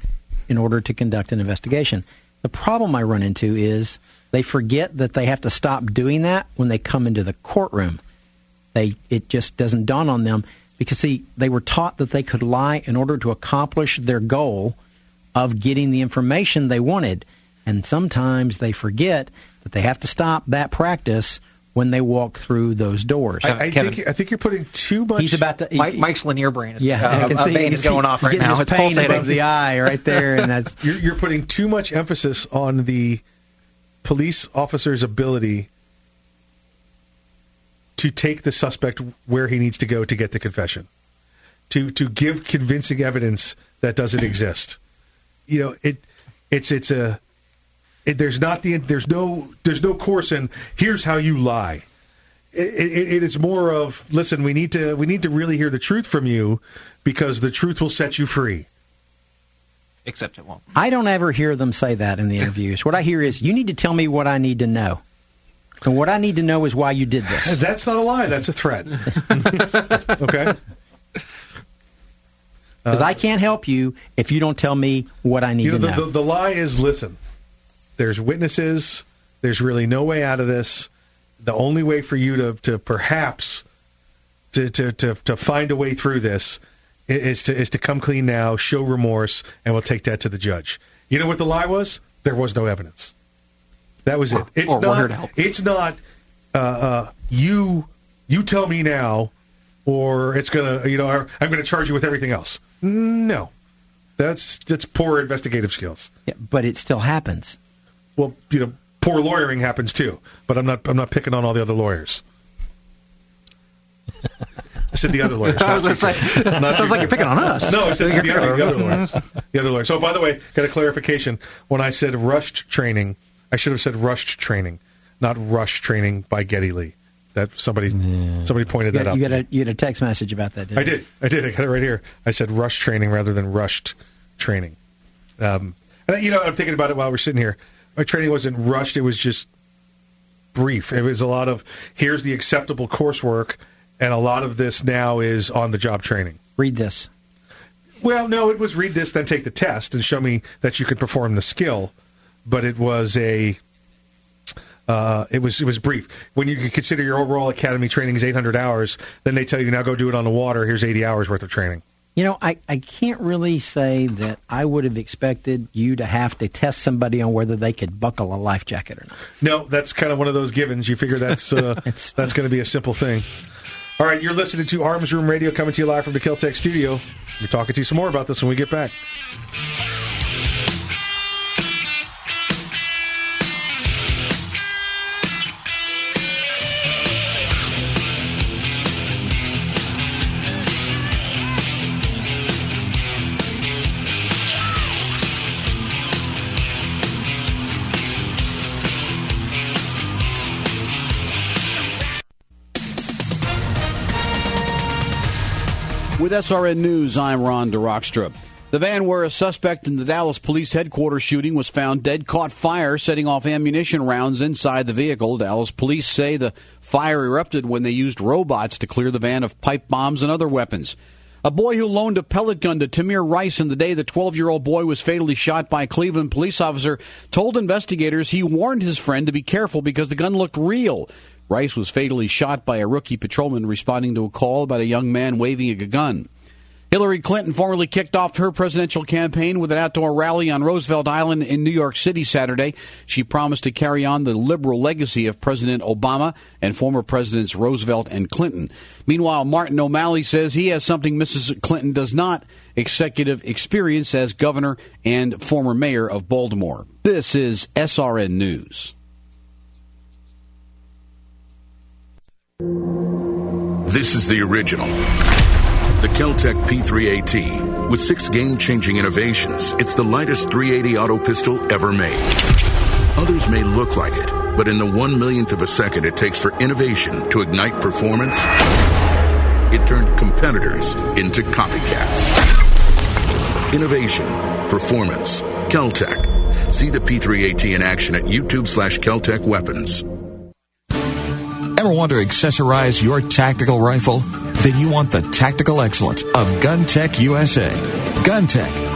in order to conduct an investigation? The problem I run into is they forget that they have to stop doing that when they come into the courtroom. They it just doesn't dawn on them because see they were taught that they could lie in order to accomplish their goal of getting the information they wanted. And sometimes they forget that they have to stop that practice when they walk through those doors. I, I think I think you're putting too much. He's about to. Mike, Mike's linear brain is yeah, I uh, can see, vein is going off right now. His It's pain pulsating. above the eye right there, and that's You're, you're putting too much emphasis on the police officer's ability to take the suspect where he needs to go to get the confession, to to give convincing evidence that doesn't exist. You know, it it's it's a it, there's not the there's no there's no course in here's how you lie. It, it, it is more of listen, we need to we need to really hear the truth from you because the truth will set you free. Except it won't. I don't ever hear them say that in the interviews. What I hear is, you need to tell me what I need to know. And what I need to know is why you did this. That's not a lie. That's a threat. okay. Because I can't help you if you don't tell me what I need You know, to the, know. the, the lie is listen, there's witnesses. There's really no way out of this. The only way for you to, to perhaps to, to, to, to find a way through this is to is to come clean now, show remorse, and we'll take that to the judge. You know what the lie was? There was no evidence. That was it. It's or not. to help. It's not. Uh, uh, you you tell me now, or it's gonna. You know, I'm gonna charge you with everything else. No, that's that's poor investigative skills. Yeah, but it still happens. Well, you know, poor lawyering happens too. But I'm not. I'm not picking on all the other lawyers. I said the other lawyers. I was not say, sounds like you're picking on us. No, I said the, other, the other lawyers. The other lawyers. So, by the way, got a clarification. When I said rushed training, I should have said rushed training, not rush training by Geddy Lee. That somebody somebody pointed You that got, out. you, to got a, you had a text message about that, didn't I you? did. I did. I got it right here. I said rush training rather than rushed training. Um, and you know, I'm thinking about it while we're sitting here. My training wasn't rushed. It was just brief. It was a lot of here's the acceptable coursework, and a lot of this now is on the job training. Read this. Well, no, it was read this, then take the test, and show me that you could perform the skill. But it was a, uh, it was it was brief. When you consider your overall academy training is 800 hours, then they tell you now go do it on the water. Here's 80 hours worth of training. You know, I, I can't really say that I would have expected you to have to test somebody on whether they could buckle a life jacket or not. No, that's kind of one of those givens. You figure that's uh, that's going to be a simple thing. All right, you're listening to Arms Room Radio coming to you live from the Keltec studio. We're talking to you some more about this when we get back. With SRN News, I'm Ron DeRockstra. The van where a suspect in the Dallas police headquarters shooting was found dead caught fire, setting off ammunition rounds inside the vehicle. Dallas police say the fire erupted when they used robots to clear the van of pipe bombs and other weapons. A boy who loaned a pellet gun to Tamir Rice in the day the 12 year old boy was fatally shot by a Cleveland police officer told investigators he warned his friend to be careful because the gun looked real. Rice was fatally shot by a rookie patrolman responding to a call about a young man waving a gun. Hillary Clinton formally kicked off her presidential campaign with an outdoor rally on Roosevelt Island in New York City Saturday. She promised to carry on the liberal legacy of President Obama and former presidents Roosevelt and Clinton. Meanwhile, Martin O'Malley says he has something Mrs. Clinton does not executive experience as governor and former mayor of Baltimore. This is SRN News. This is the original. The Keltec P3AT. With six game changing innovations, it's the lightest 380 auto pistol ever made. Others may look like it, but in the one millionth of a second it takes for innovation to ignite performance, it turned competitors into copycats. Innovation, performance, Keltec. See the P3AT in action at YouTube slash Keltec Weapons. Ever want to accessorize your tactical rifle? Then you want the tactical excellence of GunTec USA. GunTec,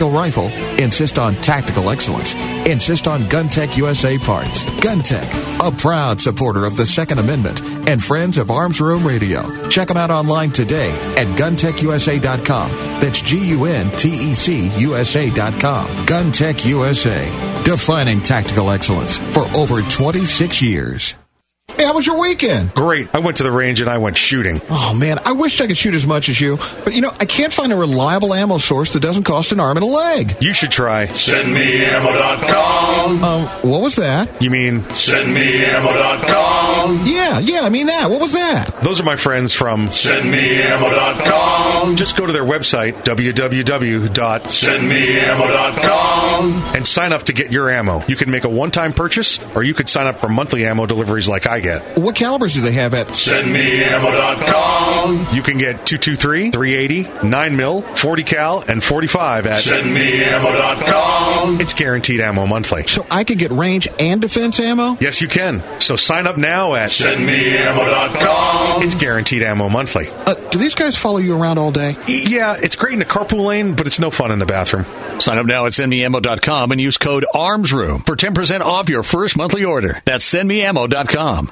rifle, insist on tactical excellence. Insist on GunTec USA parts. GunTec, a proud supporter of the Second Amendment and friends of Arms Room Radio. Check them out online today at guntecusa.com. That's G-U-N-T-E-C USA.com. GunTec USA, defining tactical excellence for over 26 years. Hey, how was your weekend? Great. I went to the range and I went shooting. Oh man, I wish I could shoot as much as you, but you know, I can't find a reliable ammo source that doesn't cost an arm and a leg. You should try SendMeAmmo.com. Um, what was that? You mean SendMeAmmo.com. Yeah, yeah, I mean that. What was that? Those are my friends from SendMeAmmo.com. Just go to their website, www.sendmeammo.com, and sign up to get your ammo. You can make a one-time purchase, or you could sign up for monthly ammo deliveries like I get. What calibers do they have at SendMeAmmo.com. You can get 223, 380, 9 mil, 40 cal, and 45 at SendMeAmmo.com. It's guaranteed ammo monthly. So I can get range and defense ammo? Yes, you can. So sign up now at SendMeAmmo.com. It's guaranteed ammo monthly. Uh, do these guys follow you around all day? Yeah, it's great in the carpool lane, but it's no fun in the bathroom. Sign up now at sendmeammo.com and use code ARMSROOM for 10% off your first monthly order. That's sendmeammo.com.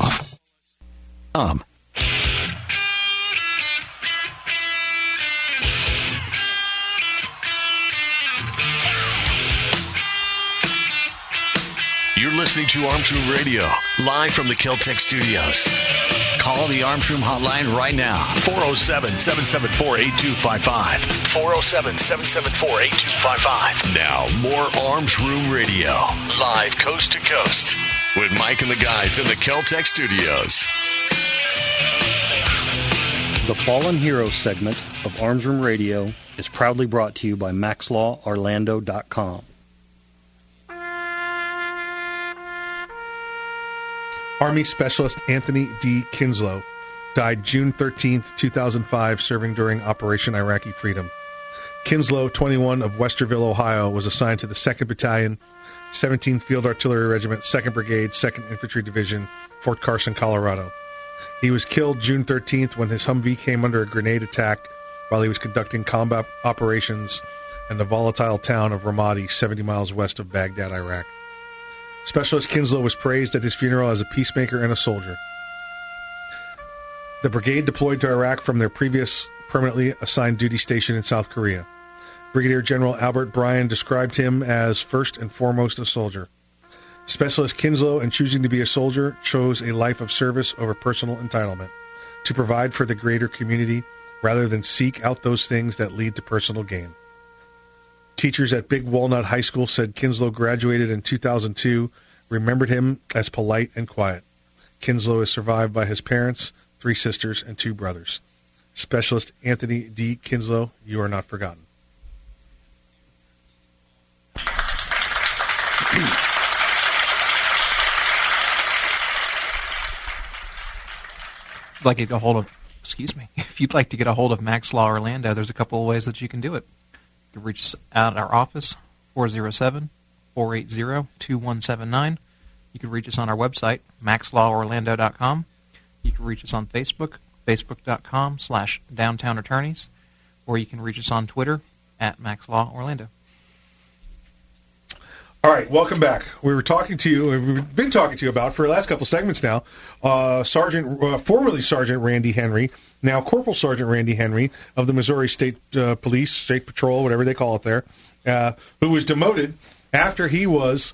Um. You're listening to Arms Room Radio, live from the Keltec studios. Call the Arms Room hotline right now, 407 774 8255. 407 774 8255. Now, more Arms Room Radio, live coast to coast, with Mike and the guys in the Keltec studios. The Fallen Heroes segment of Arms Room Radio is proudly brought to you by MaxLawOrlando.com. Army Specialist Anthony D. Kinslow died June 13, 2005, serving during Operation Iraqi Freedom. Kinslow, 21 of Westerville, Ohio, was assigned to the 2nd Battalion, 17th Field Artillery Regiment, 2nd Brigade, 2nd Infantry Division, Fort Carson, Colorado. He was killed June 13th when his Humvee came under a grenade attack while he was conducting combat operations in the volatile town of Ramadi, 70 miles west of Baghdad, Iraq. Specialist Kinslow was praised at his funeral as a peacemaker and a soldier. The brigade deployed to Iraq from their previous permanently assigned duty station in South Korea. Brigadier General Albert Bryan described him as first and foremost a soldier. Specialist Kinslow, in choosing to be a soldier, chose a life of service over personal entitlement, to provide for the greater community rather than seek out those things that lead to personal gain. Teachers at Big Walnut High School said Kinslow graduated in 2002, remembered him as polite and quiet. Kinslow is survived by his parents, three sisters, and two brothers. Specialist Anthony D. Kinslow, you are not forgotten. If you'd like to get a hold of, excuse me, if you'd like to get a hold of Max Law Orlando, there's a couple of ways that you can do it. You can reach us at our office, 407 480-2179. You can reach us on our website, maxlaworlando.com. You can reach us on Facebook, facebook.com slash downtown attorneys, or you can reach us on Twitter at maxlaworlando. All right, welcome back. We were talking to you, we've been talking to you about for the last couple segments now, uh, Sergeant, uh, formerly Sergeant Randy Henry, now Corporal Sergeant Randy Henry of the Missouri State uh, Police, State Patrol, whatever they call it there, uh, who was demoted after he was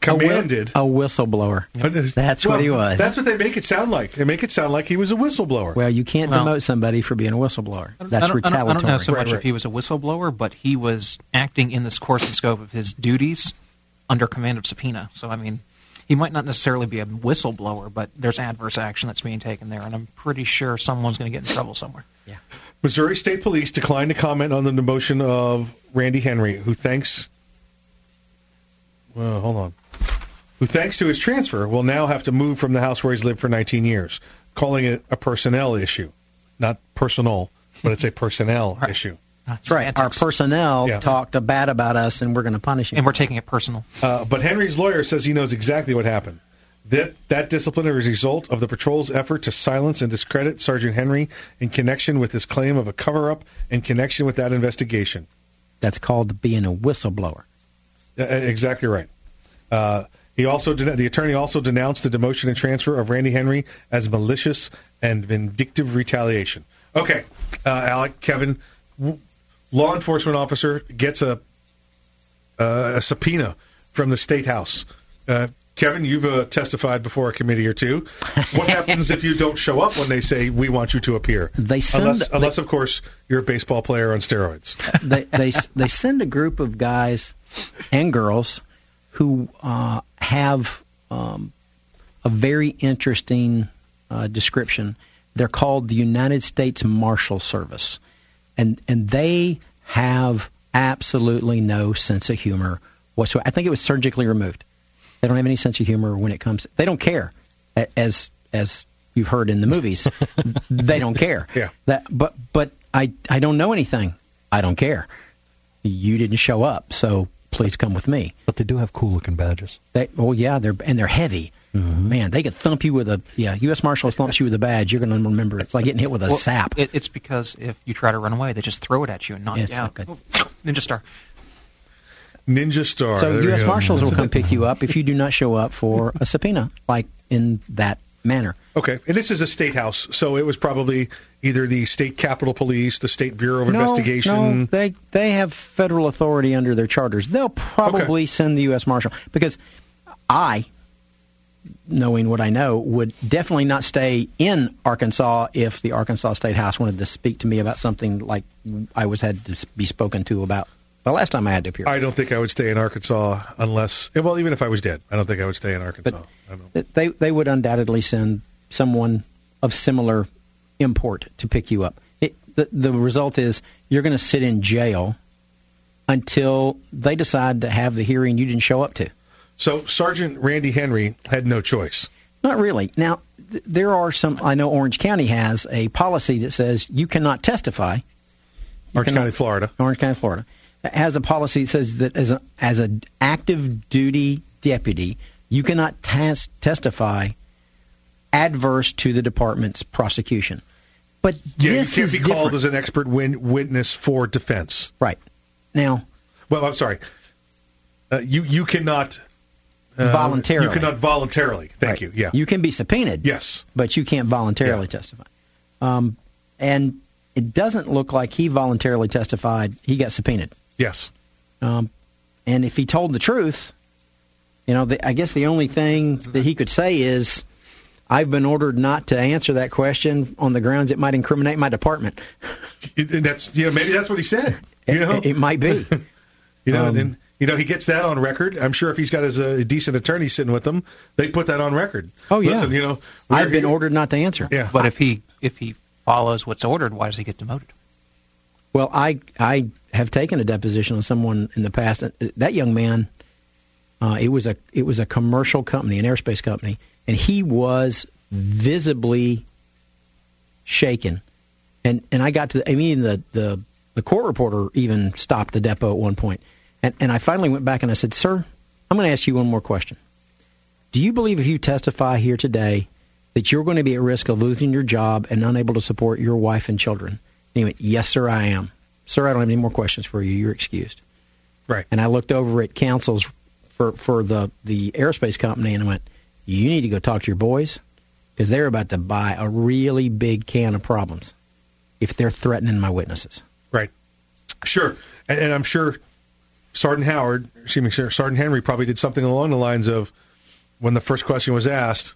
commanded. A, whi- a whistleblower. That's Well, what he was. That's what they make it sound like. They make it sound like he was a whistleblower. well, you can't Well- demote somebody for being a whistleblower. I don't- That's I don't, I don't- retaliatory. I don't know so Right, much right. if he was a whistleblower, but he was acting in this course and scope of his duties under command of subpoena. So, I mean, he might not necessarily be a whistleblower, but there's adverse action that's being taken there, and I'm pretty sure someone's going to get in trouble somewhere. Yeah. Missouri State Police declined to comment on the demotion of Randy Henry, who thanks. Well, hold on. Who, thanks to his transfer, will now have to move from the house where he's lived for 19 years, calling it a personnel issue, not personal, but it's a personnel issue. That's right. Our personnel Yeah. talked bad about us, and we're going to punish him. And we're taking it personal. Uh, but Henry's lawyer says he knows exactly what happened. That that disciplinary is a result of the patrol's effort to silence and discredit Sergeant Henry in connection with his claim of a cover-up in connection with that investigation. That's called being a whistleblower. Uh, exactly right. Uh, he also den- the attorney also denounced the demotion and transfer of Randy Henry as malicious and vindictive retaliation. Okay, uh, Alec, Kevin, w- law enforcement officer gets a uh, a subpoena from the state house. Uh, Kevin, you've uh, testified before a committee or two. What happens if you don't show up when they say we want you to appear? They send- unless, they- unless of course, you're a baseball player on steroids. they they they send a group of guys and girls who uh, have um, a very interesting uh, description. They're called the United States Marshal Service, and and they have absolutely no sense of humor whatsoever. I think it was surgically removed. They don't have any sense of humor when it comes. They don't care, as as you've heard in the movies. they don't care. Yeah. That, but but I I don't know anything. I don't care. You didn't show up, so please come with me. But they do have cool looking badges. They, oh yeah, they're and they're heavy. Mm-hmm. Man, they could thump you with a yeah. U.S. Marshal thumps you with a badge. You're going to remember. It's like getting hit with a Well, sap. It, it's because if you try to run away, they just throw it at you and knock Yeah, you it's out. not good. Ninja Star. Ninja Star. So there U.S. Marshals will come pick you up if you do not show up for a subpoena, like in that manner. Okay, and this is a state house, so it was probably either the state capitol police, the state bureau of no, investigation. No, they they have federal authority under their charters. They'll probably send the U.S. Marshal because I, knowing what I know, would definitely not stay in Arkansas if the Arkansas State House wanted to speak to me about something like I was had to be spoken to about the last time I had to appear. I don't think I would stay in Arkansas unless, eh, well, even if I was dead, I don't think I would stay in Arkansas. I don't. They they would undoubtedly send someone of similar import to pick you up. It, the the result is you're going to sit in jail until they decide to have the hearing you didn't show up to. So Sergeant Randy Henry had no choice. Not really. Now th- there are some. I know Orange County has a policy that says you cannot testify. You Orange cannot- County, Florida. Orange County, Florida, has a policy that says that as a as an active duty deputy, you cannot tas- testify adverse to the department's prosecution. But Yeah, this you is can't be called different. as an expert win- witness for defense. Right. Now, Well, I'm sorry. Uh, you you cannot uh, Voluntarily. You cannot voluntarily. Thank Right. you. Yeah. You can be subpoenaed. Yes. But you can't voluntarily testify. Um, and it doesn't look like he voluntarily testified. He got subpoenaed. Yes. Um, and if he told the truth, you know, the, I guess the only thing that he could say is, "I've been ordered not to answer that question on the grounds it might incriminate my department." And that's you know maybe that's what he said. You know, it, it might be. You know, Um, and you know he gets that on record. I'm sure if he's got his uh, decent attorney sitting with him, they put that on record. Oh yeah. Listen, you know, I've been here- ordered not to answer. Yeah. But if he if he follows what's ordered, why does he get demoted? Well, I I have taken a deposition on someone in the past. Uh, That young man, uh, it was a it was a commercial company, an aerospace company, and he was visibly shaken. And and I got to the, I mean the the the court reporter even stopped the depot at one point. point, And, and I finally went back and I said, Sir, I'm going to ask you one more question. Do you believe if you testify here today that you're going to be at risk of losing your job and unable to support your wife and children? And he went, Yes, sir, I am. Sir, I don't have any more questions for you. You're excused. Right. And I looked over at counsels for, for the, the aerospace company and I went, You need to go talk to your boys because they're about to buy a really big can of problems if they're threatening my witnesses. Right. Sure. And, and I'm sure Sergeant Howard, excuse me, Sergeant Henry probably did something along the lines of when the first question was asked,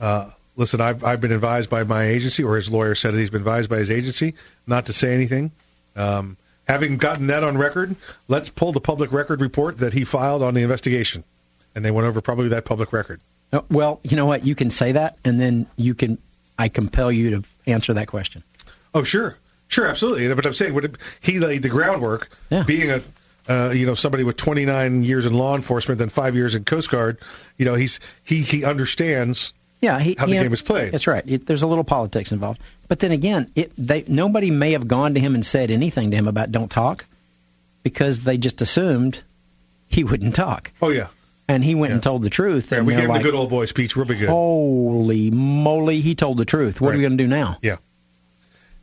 uh, listen, I've, I've been advised by my agency, or his lawyer said that he's been advised by his agency not to say anything. Um, having gotten that on record, let's pull the public record report that he filed on the investigation. And they went over probably that public record. Uh, Well, you know what? You can say that, and then you can. I compel you to answer that question. Oh, sure, sure, absolutely. But I'm saying, he laid the groundwork, being a uh, you know somebody with 29 years in law enforcement, then five years in Coast Guard. You know, he's he he understands Yeah, he, how the he- game is played. That's right. It, there's a little politics involved, but then again, it they nobody may have gone to him and said anything to him about don't talk, because they just assumed he wouldn't talk, Oh yeah, and he went and told the truth. yeah. and We gave him like, good old boy speech. We'll be good. Holy moly, he told the truth. What are we going to do now? Yeah.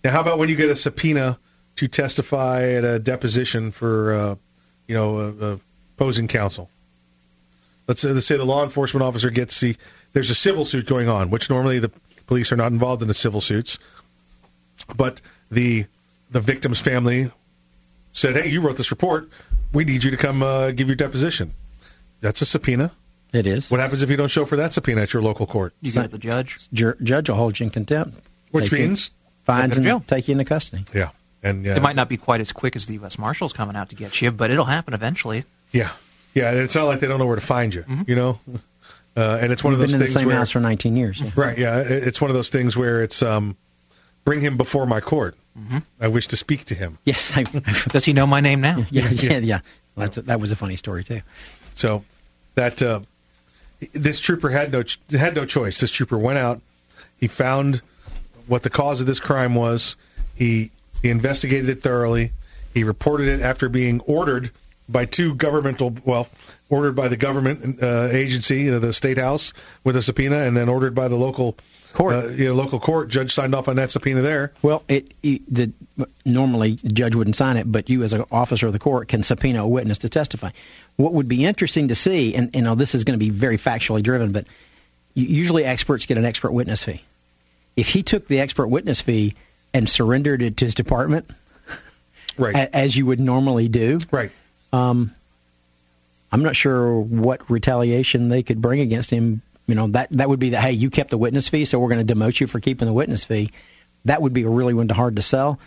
Now, how about when you get a subpoena to testify at a deposition for, uh, you know, opposing counsel? Let's say, let's say the law enforcement officer gets the there's a civil suit going on, which normally the police are not involved in the civil suits, but the the victim's family said, "Hey, you wrote this report. We need you to come uh, give your deposition." That's a subpoena. It is. What happens if you don't show for that subpoena at your local court? You go to the judge. Ju- judge will hold you in contempt, Which Take means fines Take you to jail. and take you into custody. Yeah, and It might not be quite as quick as the U.S. Marshals coming out to get you, but it'll happen eventually. Yeah, yeah. and It's not like they don't know where to find you. You know, uh, and it's one We've of those been in things the same where house for 19 years. yeah. right. Yeah, it's one of those things where it's um, bring him before my court. I wish to speak to him. Yes. I, Does he know my name now? yeah, yeah, yeah. That's a, that was a funny story too. So that uh, this trooper had no ch- had no choice. This trooper went out. He found what the cause of this crime was. He he investigated it thoroughly. He reported it after being ordered by two governmental well ordered by the government uh, agency, uh, the state house, with a subpoena, and then ordered by the local court. Uh, you know, local court judge signed off on that subpoena there. Well, it, it the, normally the judge wouldn't sign it, but you as an officer of the court can subpoena a witness to testify. What would be interesting to see, and you know this is going to be very factually driven, but usually experts get an expert witness fee. If he took the expert witness fee and surrendered it to his department, right, as you would normally do, right, um, I'm not sure what retaliation they could bring against him. You know that that would be that hey, you kept the witness fee, so we're going to demote you for keeping the witness fee. That would be a really one to hard to sell.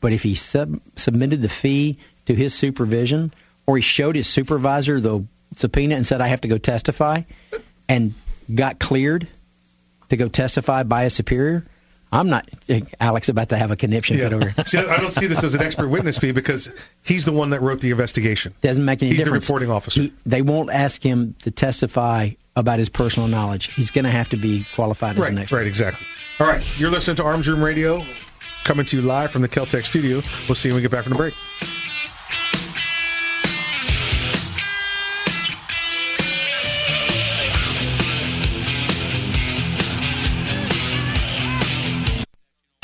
But if he sub- submitted the fee to his supervision, or he showed his supervisor the subpoena and said, "I have to go testify," and got cleared to go testify by a superior, I'm not Alex about to have a conniption fit over. here. see, I don't see this as an expert witness fee because he's the one that wrote the investigation. Doesn't make any He's the reporting officer. He, they won't ask him to testify about his personal knowledge. He's going to have to be qualified as Right, an expert. right, exactly. All right, you're listening to Arms Room Radio, coming to you live from the Keltec studio. We'll see you when we get back from the break.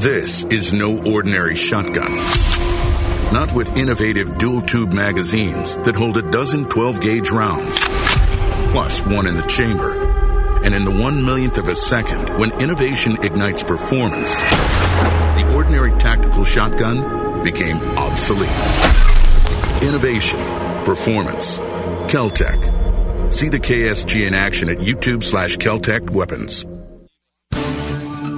This is no ordinary shotgun. Not with innovative dual tube magazines that hold a dozen 12 gauge rounds, plus one in the chamber. And in the one millionth of a second, when innovation ignites performance, the ordinary tactical shotgun became obsolete. Innovation, performance, Keltec. See the KSG in action at YouTube slash Keltec Weapons.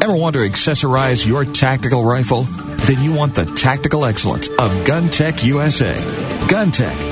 Ever want to accessorize your tactical rifle? then you want the tactical excellence of GunTec USA. GunTec,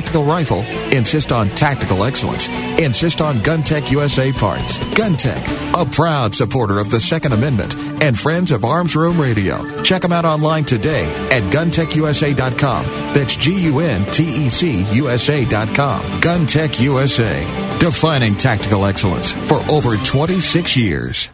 rifle, insist on tactical excellence. Insist on GunTec USA parts. GunTec, a proud supporter of the Second Amendment and friends of Arms Room Radio. Check them out online today at guntecusa.com. That's G-U-N-T-E-C USA.com. GunTec USA, defining tactical excellence for over 26 years.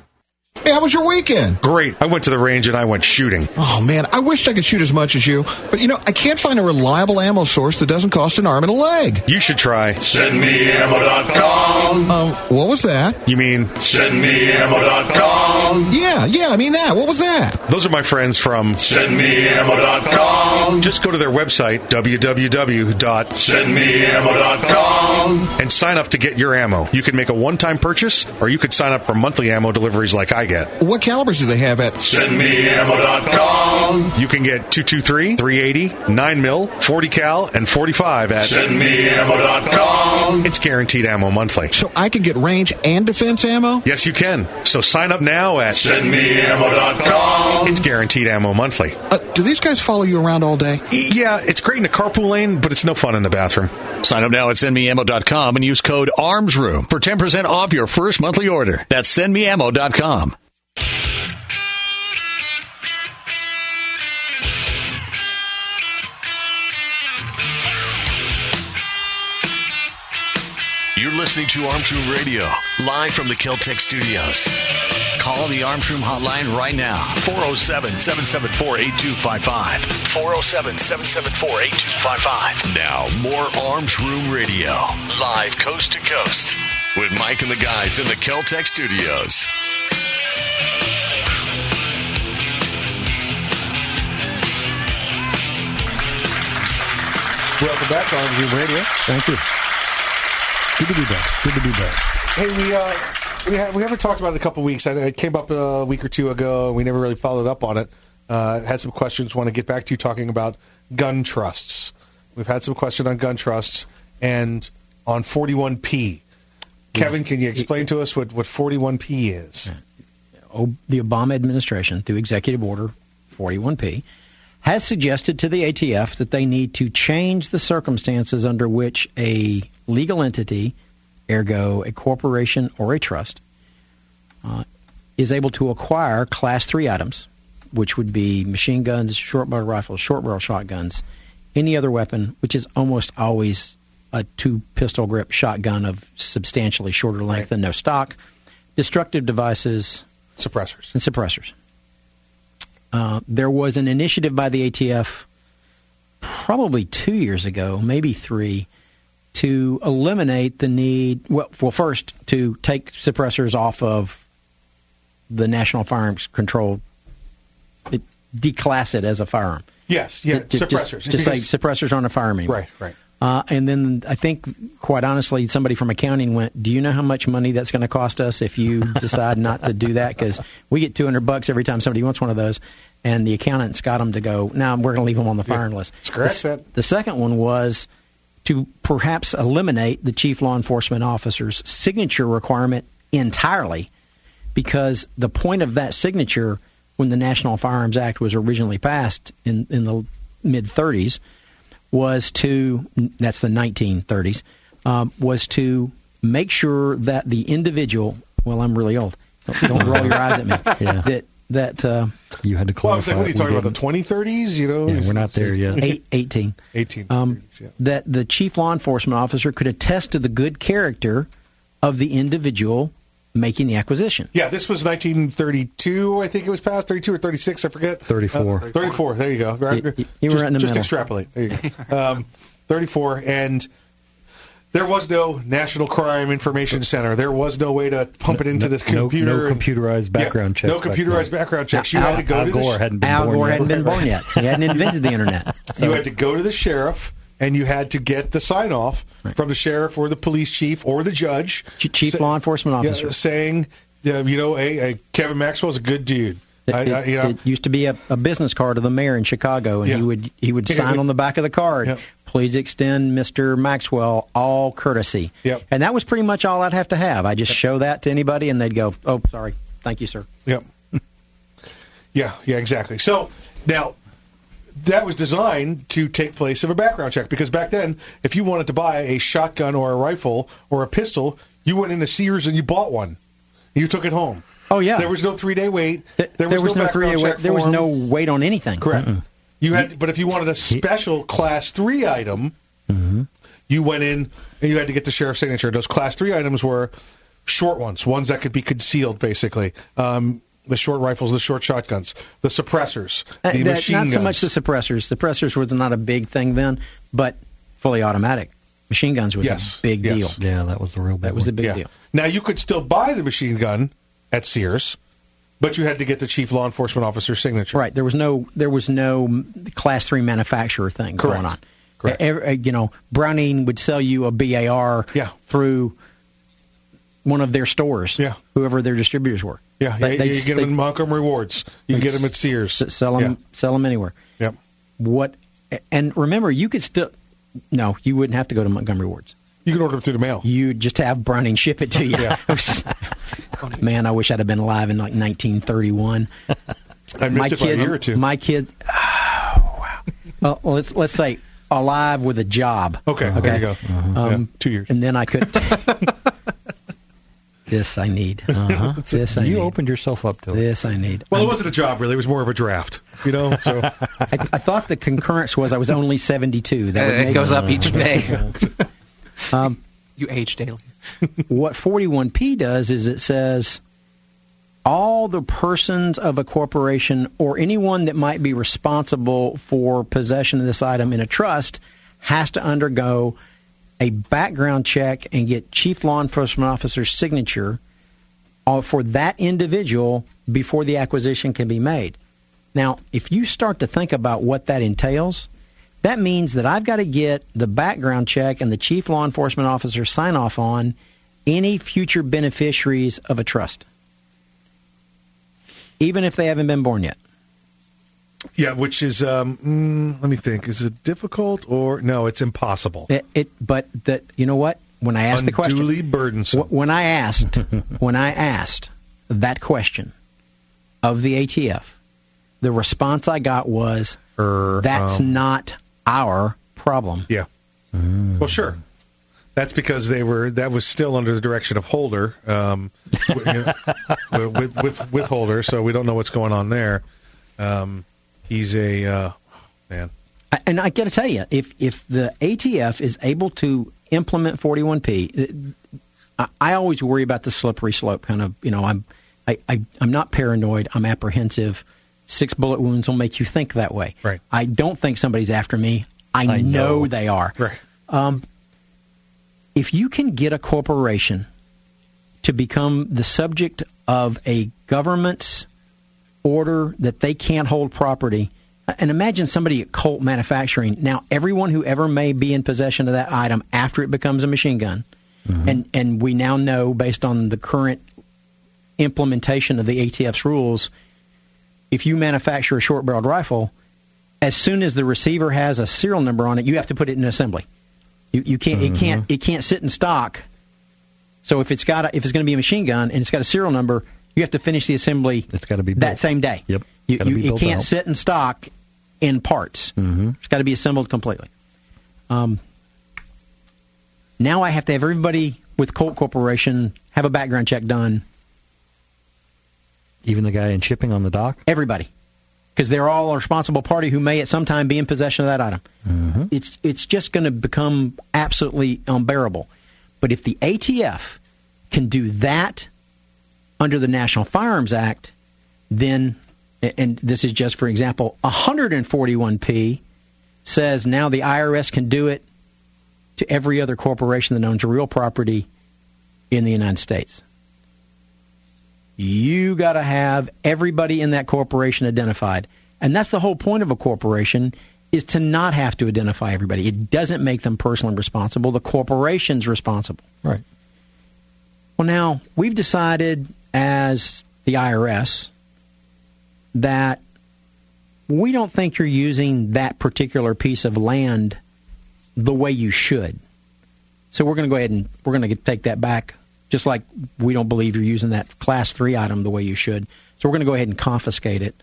Hey, how was your weekend? Great. I went to the range and I went shooting. Oh man, I wish I could shoot as much as you, but you know, I can't find a reliable ammo source that doesn't cost an arm and a leg. You should try. SendMeAmmo.com. Um, what was that? You mean SendMeAmmo.com. Yeah, yeah, I mean that. What was that? Those are my friends from SendMeAmmo.com. Just go to their website, www.sendmeammo.com, and sign up to get your ammo. You can make a one time purchase, or you could sign up for monthly ammo deliveries like I get. What calibers do they have at SendMeAmmo.com? You can get 223, 380, 9 mil, 40 cal, and 45 at SendMeAmmo.com. It's guaranteed ammo monthly. So I can get range and defense ammo? Yes, you can. So sign up now at SendMeAmmo.com. It's guaranteed ammo monthly. Uh, do these guys follow you around all day? Yeah, it's great in the carpool lane, but it's no fun in the bathroom. Sign up now at sendmeammo.com and use code ARMSROOM for 10% off your first monthly order. That's sendmeammo.com. You're listening to Arms Room Radio, live from the Keltec studios. Call the Arms Room hotline right now, 407 774 8255. 407 774 8255. Now, more Arms Room Radio, live coast to coast, with Mike and the guys in the Keltec studios. Welcome back to Arms Room Radio. Thank you. Good to be back. Good to be back. Hey, we uh, we, ha- we haven't talked about it in a couple of weeks. I, it came up a week or two ago. We never really followed up on it. Uh, had some questions. Want to get back to you talking about gun trusts. We've had some question on gun trusts and on 41P. Kevin, can you explain to us what, what 41P is? O- the Obama administration, through executive order 41P, has suggested to the ATF that they need to change the circumstances under which a legal entity, ergo a corporation or a trust, uh, is able to acquire Class 3 items, which would be machine guns, short barrel rifles, short barrel shotguns, any other weapon, which is almost always a two pistol grip shotgun of substantially shorter length and no stock, destructive devices, suppressors, and suppressors. Uh, there was an initiative by the ATF probably two years ago, maybe three, to eliminate the need. Well, well, first to take suppressors off of the National Firearms Control, it, declass it as a firearm. Yes, yeah, Just- just- suppressors. Just, say suppressors aren't a firearm. Right, right. Uh, and then I think, quite honestly, somebody from accounting went, "Do you know how much money that's going to cost us if you decide not to do that? Because we get 200 bucks every time somebody wants one of those." And the accountants got them to go. Now we're going to leave them on the firing list. Scratch the, the second one was to perhaps eliminate the chief law enforcement officer's signature requirement entirely, because the point of that signature, when the National Firearms Act was originally passed in in the mid 30s, was to that's the 1930s um, was to make sure that the individual. Well, I'm really old. Don't, don't roll your eyes at me. Yeah. That that uh, you had to close. Well, I was clarify. like, what are you talking about? The didn't. 2030s? You know? Yeah, we're not there yet. Eight, 18. 18. Um, That the chief law enforcement officer could attest to the good character of the individual making the acquisition. Yeah, this was 1932, I think it was passed, 32 or 36, I forget. 34. Uh, 34, there you go. Right, You- you were just, right in the just middle. extrapolate. There you go. um, 34, and There was no National Crime Information Center. There was no way to pump it into no, this computer. no computerized background yeah, checks No computerized background checks. You Al- had to go Al to the Gore hadn't been Al born Gore yet. hadn't been born yet. He hadn't invented the internet. So you had to go to the sheriff and you had to get the sign off from the sheriff or the police chief or the judge, chief law enforcement yeah, officer. saying, uh, you know, hey, hey, Kevin Maxwell's a good dude. It, I, I, you know, it used to be a, a business card of the mayor in Chicago, and Yeah. he would he would sign but- on the back of the card, Yep. "Please extend Mr. Maxwell all courtesy." Yep. And that was pretty much all I'd have to have. I just show that to anybody, and they'd go, "Oh, sorry, thank you, sir." Yep. yeah, yeah, exactly. So now that was designed to take place of a background check because back then, if you wanted to buy a shotgun or a rifle or a pistol, you went into Sears and you bought one. You took it home. Oh yeah. There was no three day wait. Th- There was, no, three-day background wait. check There was no wait on anything. Correct. You had, but if you wanted a special class three item, Mm-hmm. you went in and you had to get the sheriff's signature. Those class three items were short ones, ones that could be concealed, basically. Um, the short rifles, the short shotguns, the suppressors, Uh, the that- machine not guns. so much the suppressors. Suppressors was not a big thing then, but fully automatic machine guns was Yes, a big yes. deal. Yeah, that was the real big That was one. a big Yeah. deal. Now you could still buy the machine gun at Sears, but you had to get the chief law enforcement officer's signature. Right. There was no there was no class three manufacturer thing Correct. going on. Correct. Every- uh, you know, Browning would sell you a BAR Yeah. through one of their stores. Yeah. Whoever their distributors were. Yeah, They- you, they- you get them they- in Montgomery Wards. You can get them at Sears. Sell them sell them anywhere. Yep. What and remember you could still no, you wouldn't have to go to Montgomery Wards. You can order them through the mail. You just have Browning ship it to you. Yeah. Man, I wish I'd have been alive in like 1931. I missed my it by a kids, year or two. My kids. Oh, wow. Well, let's let's say alive with a job. Okay, there you go. Uh-huh. Um, Yeah, two years. And then I could. this I need. Uh-huh. This I you need. opened yourself up to it. This I need. Well, it wasn't a job really. It was more of a draft. You know. So I, I thought the concurrence was I was only 72. That would Uh, it make goes up each day. Um, You age daily. what 41P does is it says all the persons of a corporation or anyone that might be responsible for possession of this item in a trust has to undergo a background check and get chief law enforcement officer's signature uh, for that individual before the acquisition can be made. Now, if you start to think about what that entails, that means that I've got to get the background check and the chief law enforcement officer sign off on any future beneficiaries of a trust, even if they haven't been born yet. Yeah, which is um, mm, let me think. Is it difficult or no? It's impossible. It, it but that you know what? When I asked the question, Unduly burdensome. Wh- When I asked, when I asked that question of the ATF, the response I got was, Er, "That's um, not our problem." Yeah. Well, sure. That's because they were. That was still under the direction of Holder, um, with, with with with Holder. So we don't know what's going on there. Um, he's a uh, man. I- And I got to tell you, if if the ATF is able to implement 41P, I, I always worry about the slippery slope. Kind of, you know, I'm I, I I'm not paranoid. I'm apprehensive. Six bullet wounds will make you think that way. Right. I don't think somebody's after me. I, I know. know. they are. Right. Um, if you can get a corporation to become the subject of a government's order that they can't hold property, and imagine somebody at Colt Manufacturing. Now, everyone who ever may be in possession of that item after it becomes a machine gun, mm-hmm. and and we now know based on the current implementation of the ATF's rules, if you manufacture a short-barreled rifle, as soon as the receiver has a serial number on it, you have to put it in assembly. You, you can't it can't mm-hmm. it can't sit in stock. So if it's got a, if it's going to be a machine gun and it's got a serial number, you have to finish the assembly It's got to be that same day. Yep. You, you, built can't out. sit in stock in parts. Mm-hmm. It's got to be assembled completely. Um, now I have to have everybody with Colt Corporation have a background check done. Even the guy in shipping on the dock. Everybody, because they're all a responsible party who may at some time be in possession of that item. Mm-hmm. It's it's just going to become absolutely unbearable. But if the ATF can do that under the National Firearms Act, then and this is just for example, 141P says now the IRS can do it to every other corporation that owns real property in the United States. You got to have everybody in that corporation identified. And that's the whole point of a corporation is to not have to identify everybody. It doesn't make them personally responsible. The corporation's responsible. Right. Well, now we've decided as the IRS that we don't think you're using that particular piece of land the way you should. So we're going to go ahead and we're going to take that back, just like we don't believe you're using that class three item the way you should. So we're going to go ahead and confiscate it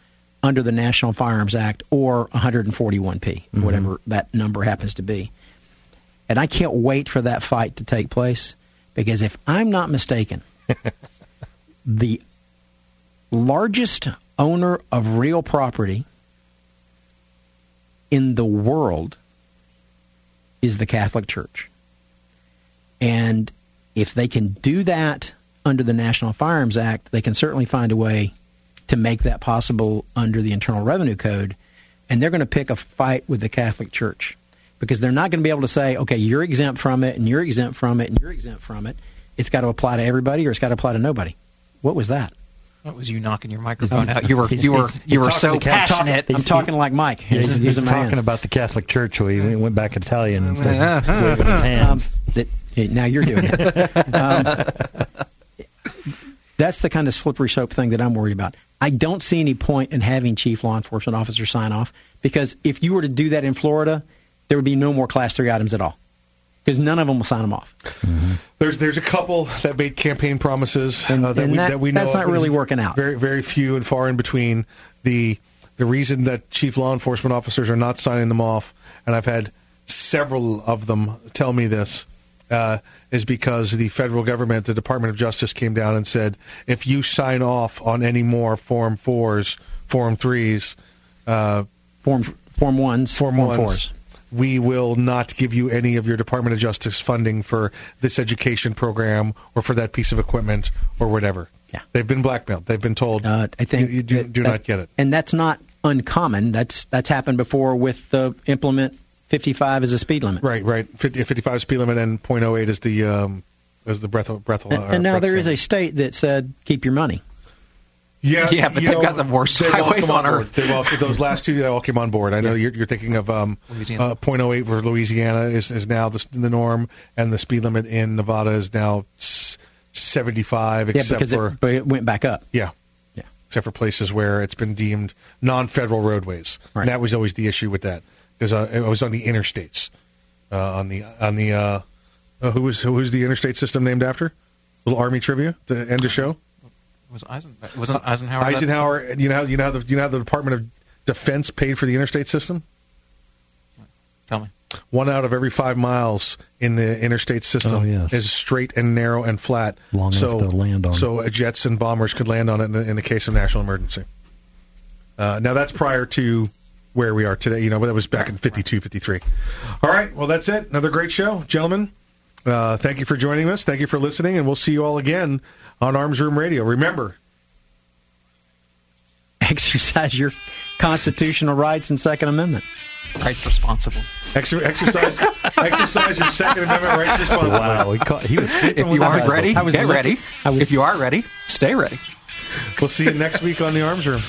under the National Firearms Act or 141p, mm-hmm. whatever that number happens to be. And I can't wait for that fight to take place because if I'm not mistaken, the largest owner of real property in the world is the Catholic Church. And if they can do that under the National Firearms Act, they can certainly find a way to make that possible under the Internal Revenue Code. And they're going to pick a fight with the Catholic Church because they're not going to be able to say, okay, you're exempt from it, and you're exempt from it, and you're exempt from it. It's got to apply to everybody, or it's got to apply to nobody. What was that? That was you knocking your microphone out. You were you were you were so passionate. I'm talking like Mike. He's, He's he's using talking hands. about the Catholic Church, so he went back Italian instead of waving his hands. Um, that, hey, now you're doing it. um, that's the kind of slippery slope thing that I'm worried about. I don't see any point in having chief law enforcement officer sign off because if you were to do that in Florida, there would be no more class three items at all because none of them will sign them off. There's there's a couple that made campaign promises uh, that, and we, that- that we know that's not really working out. Very very few and far in between. The the reason that chief law enforcement officers are not signing them off, and I've had several of them tell me this, uh, is because the federal government, the Department of Justice, came down and said if you sign off on any more Form Fours, Form Threes, uh, Form Form Ones, Form, Form Fours. We will not give you any of your Department of Justice funding for this education program or for that piece of equipment or whatever. Yeah. They've been blackmailed. They've been told Uh, I think you, you do, that- do not get it. and that's not uncommon. That's that's happened before with the implement 55 as a speed limit. Right, right. 50, 55 speed limit and .08 is the um, is the breath breath. And, and now there is a state that said keep your money. Yeah, Yeah, but they've know, got the worst highways come on earth. They've all, those last two, they all came on board. I know you're, you're thinking of um, Louisiana. uh, .08 for Louisiana is, is now the, the norm, and the speed limit in Nevada is now s- 75, Yeah, except because for it, but it went back up. yeah, Yeah. except for places where it's been deemed non-federal roadways. Right. And that was always the issue with that because uh, it was on the interstates, uh, on the on the uh, uh, who was who was the interstate system named after? Little army trivia to end the show. Was Eisen, wasn't Eisenhower? that- Eisenhower, you know how you know how the you know how the Department of Defense paid for the interstate system. Tell me. One out of every five miles in the interstate system Oh, yes. is straight and narrow and flat, Long so enough to land on. so uh, jets and bombers could land on it in the, in the case of national emergency. Uh, now that's prior to where we are today. You know, but that was back in 52, 53. All right, well that's it. Another great show, gentlemen. Uh, thank you for joining us. Thank you for listening, and we'll see you all again on Arms Room Radio. Remember, Exercise your constitutional rights and Second Amendment. Right responsible. Exer- exercise, exercise your Second Amendment rights responsibly. Wow, he, caught, he was If you aren't ready, I was get ready. I was- If you are ready, stay ready. We'll see you next week on the Arms Room.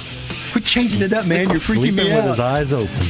Quit changing it up, man. You're freaking sleeping me with out. his eyes open.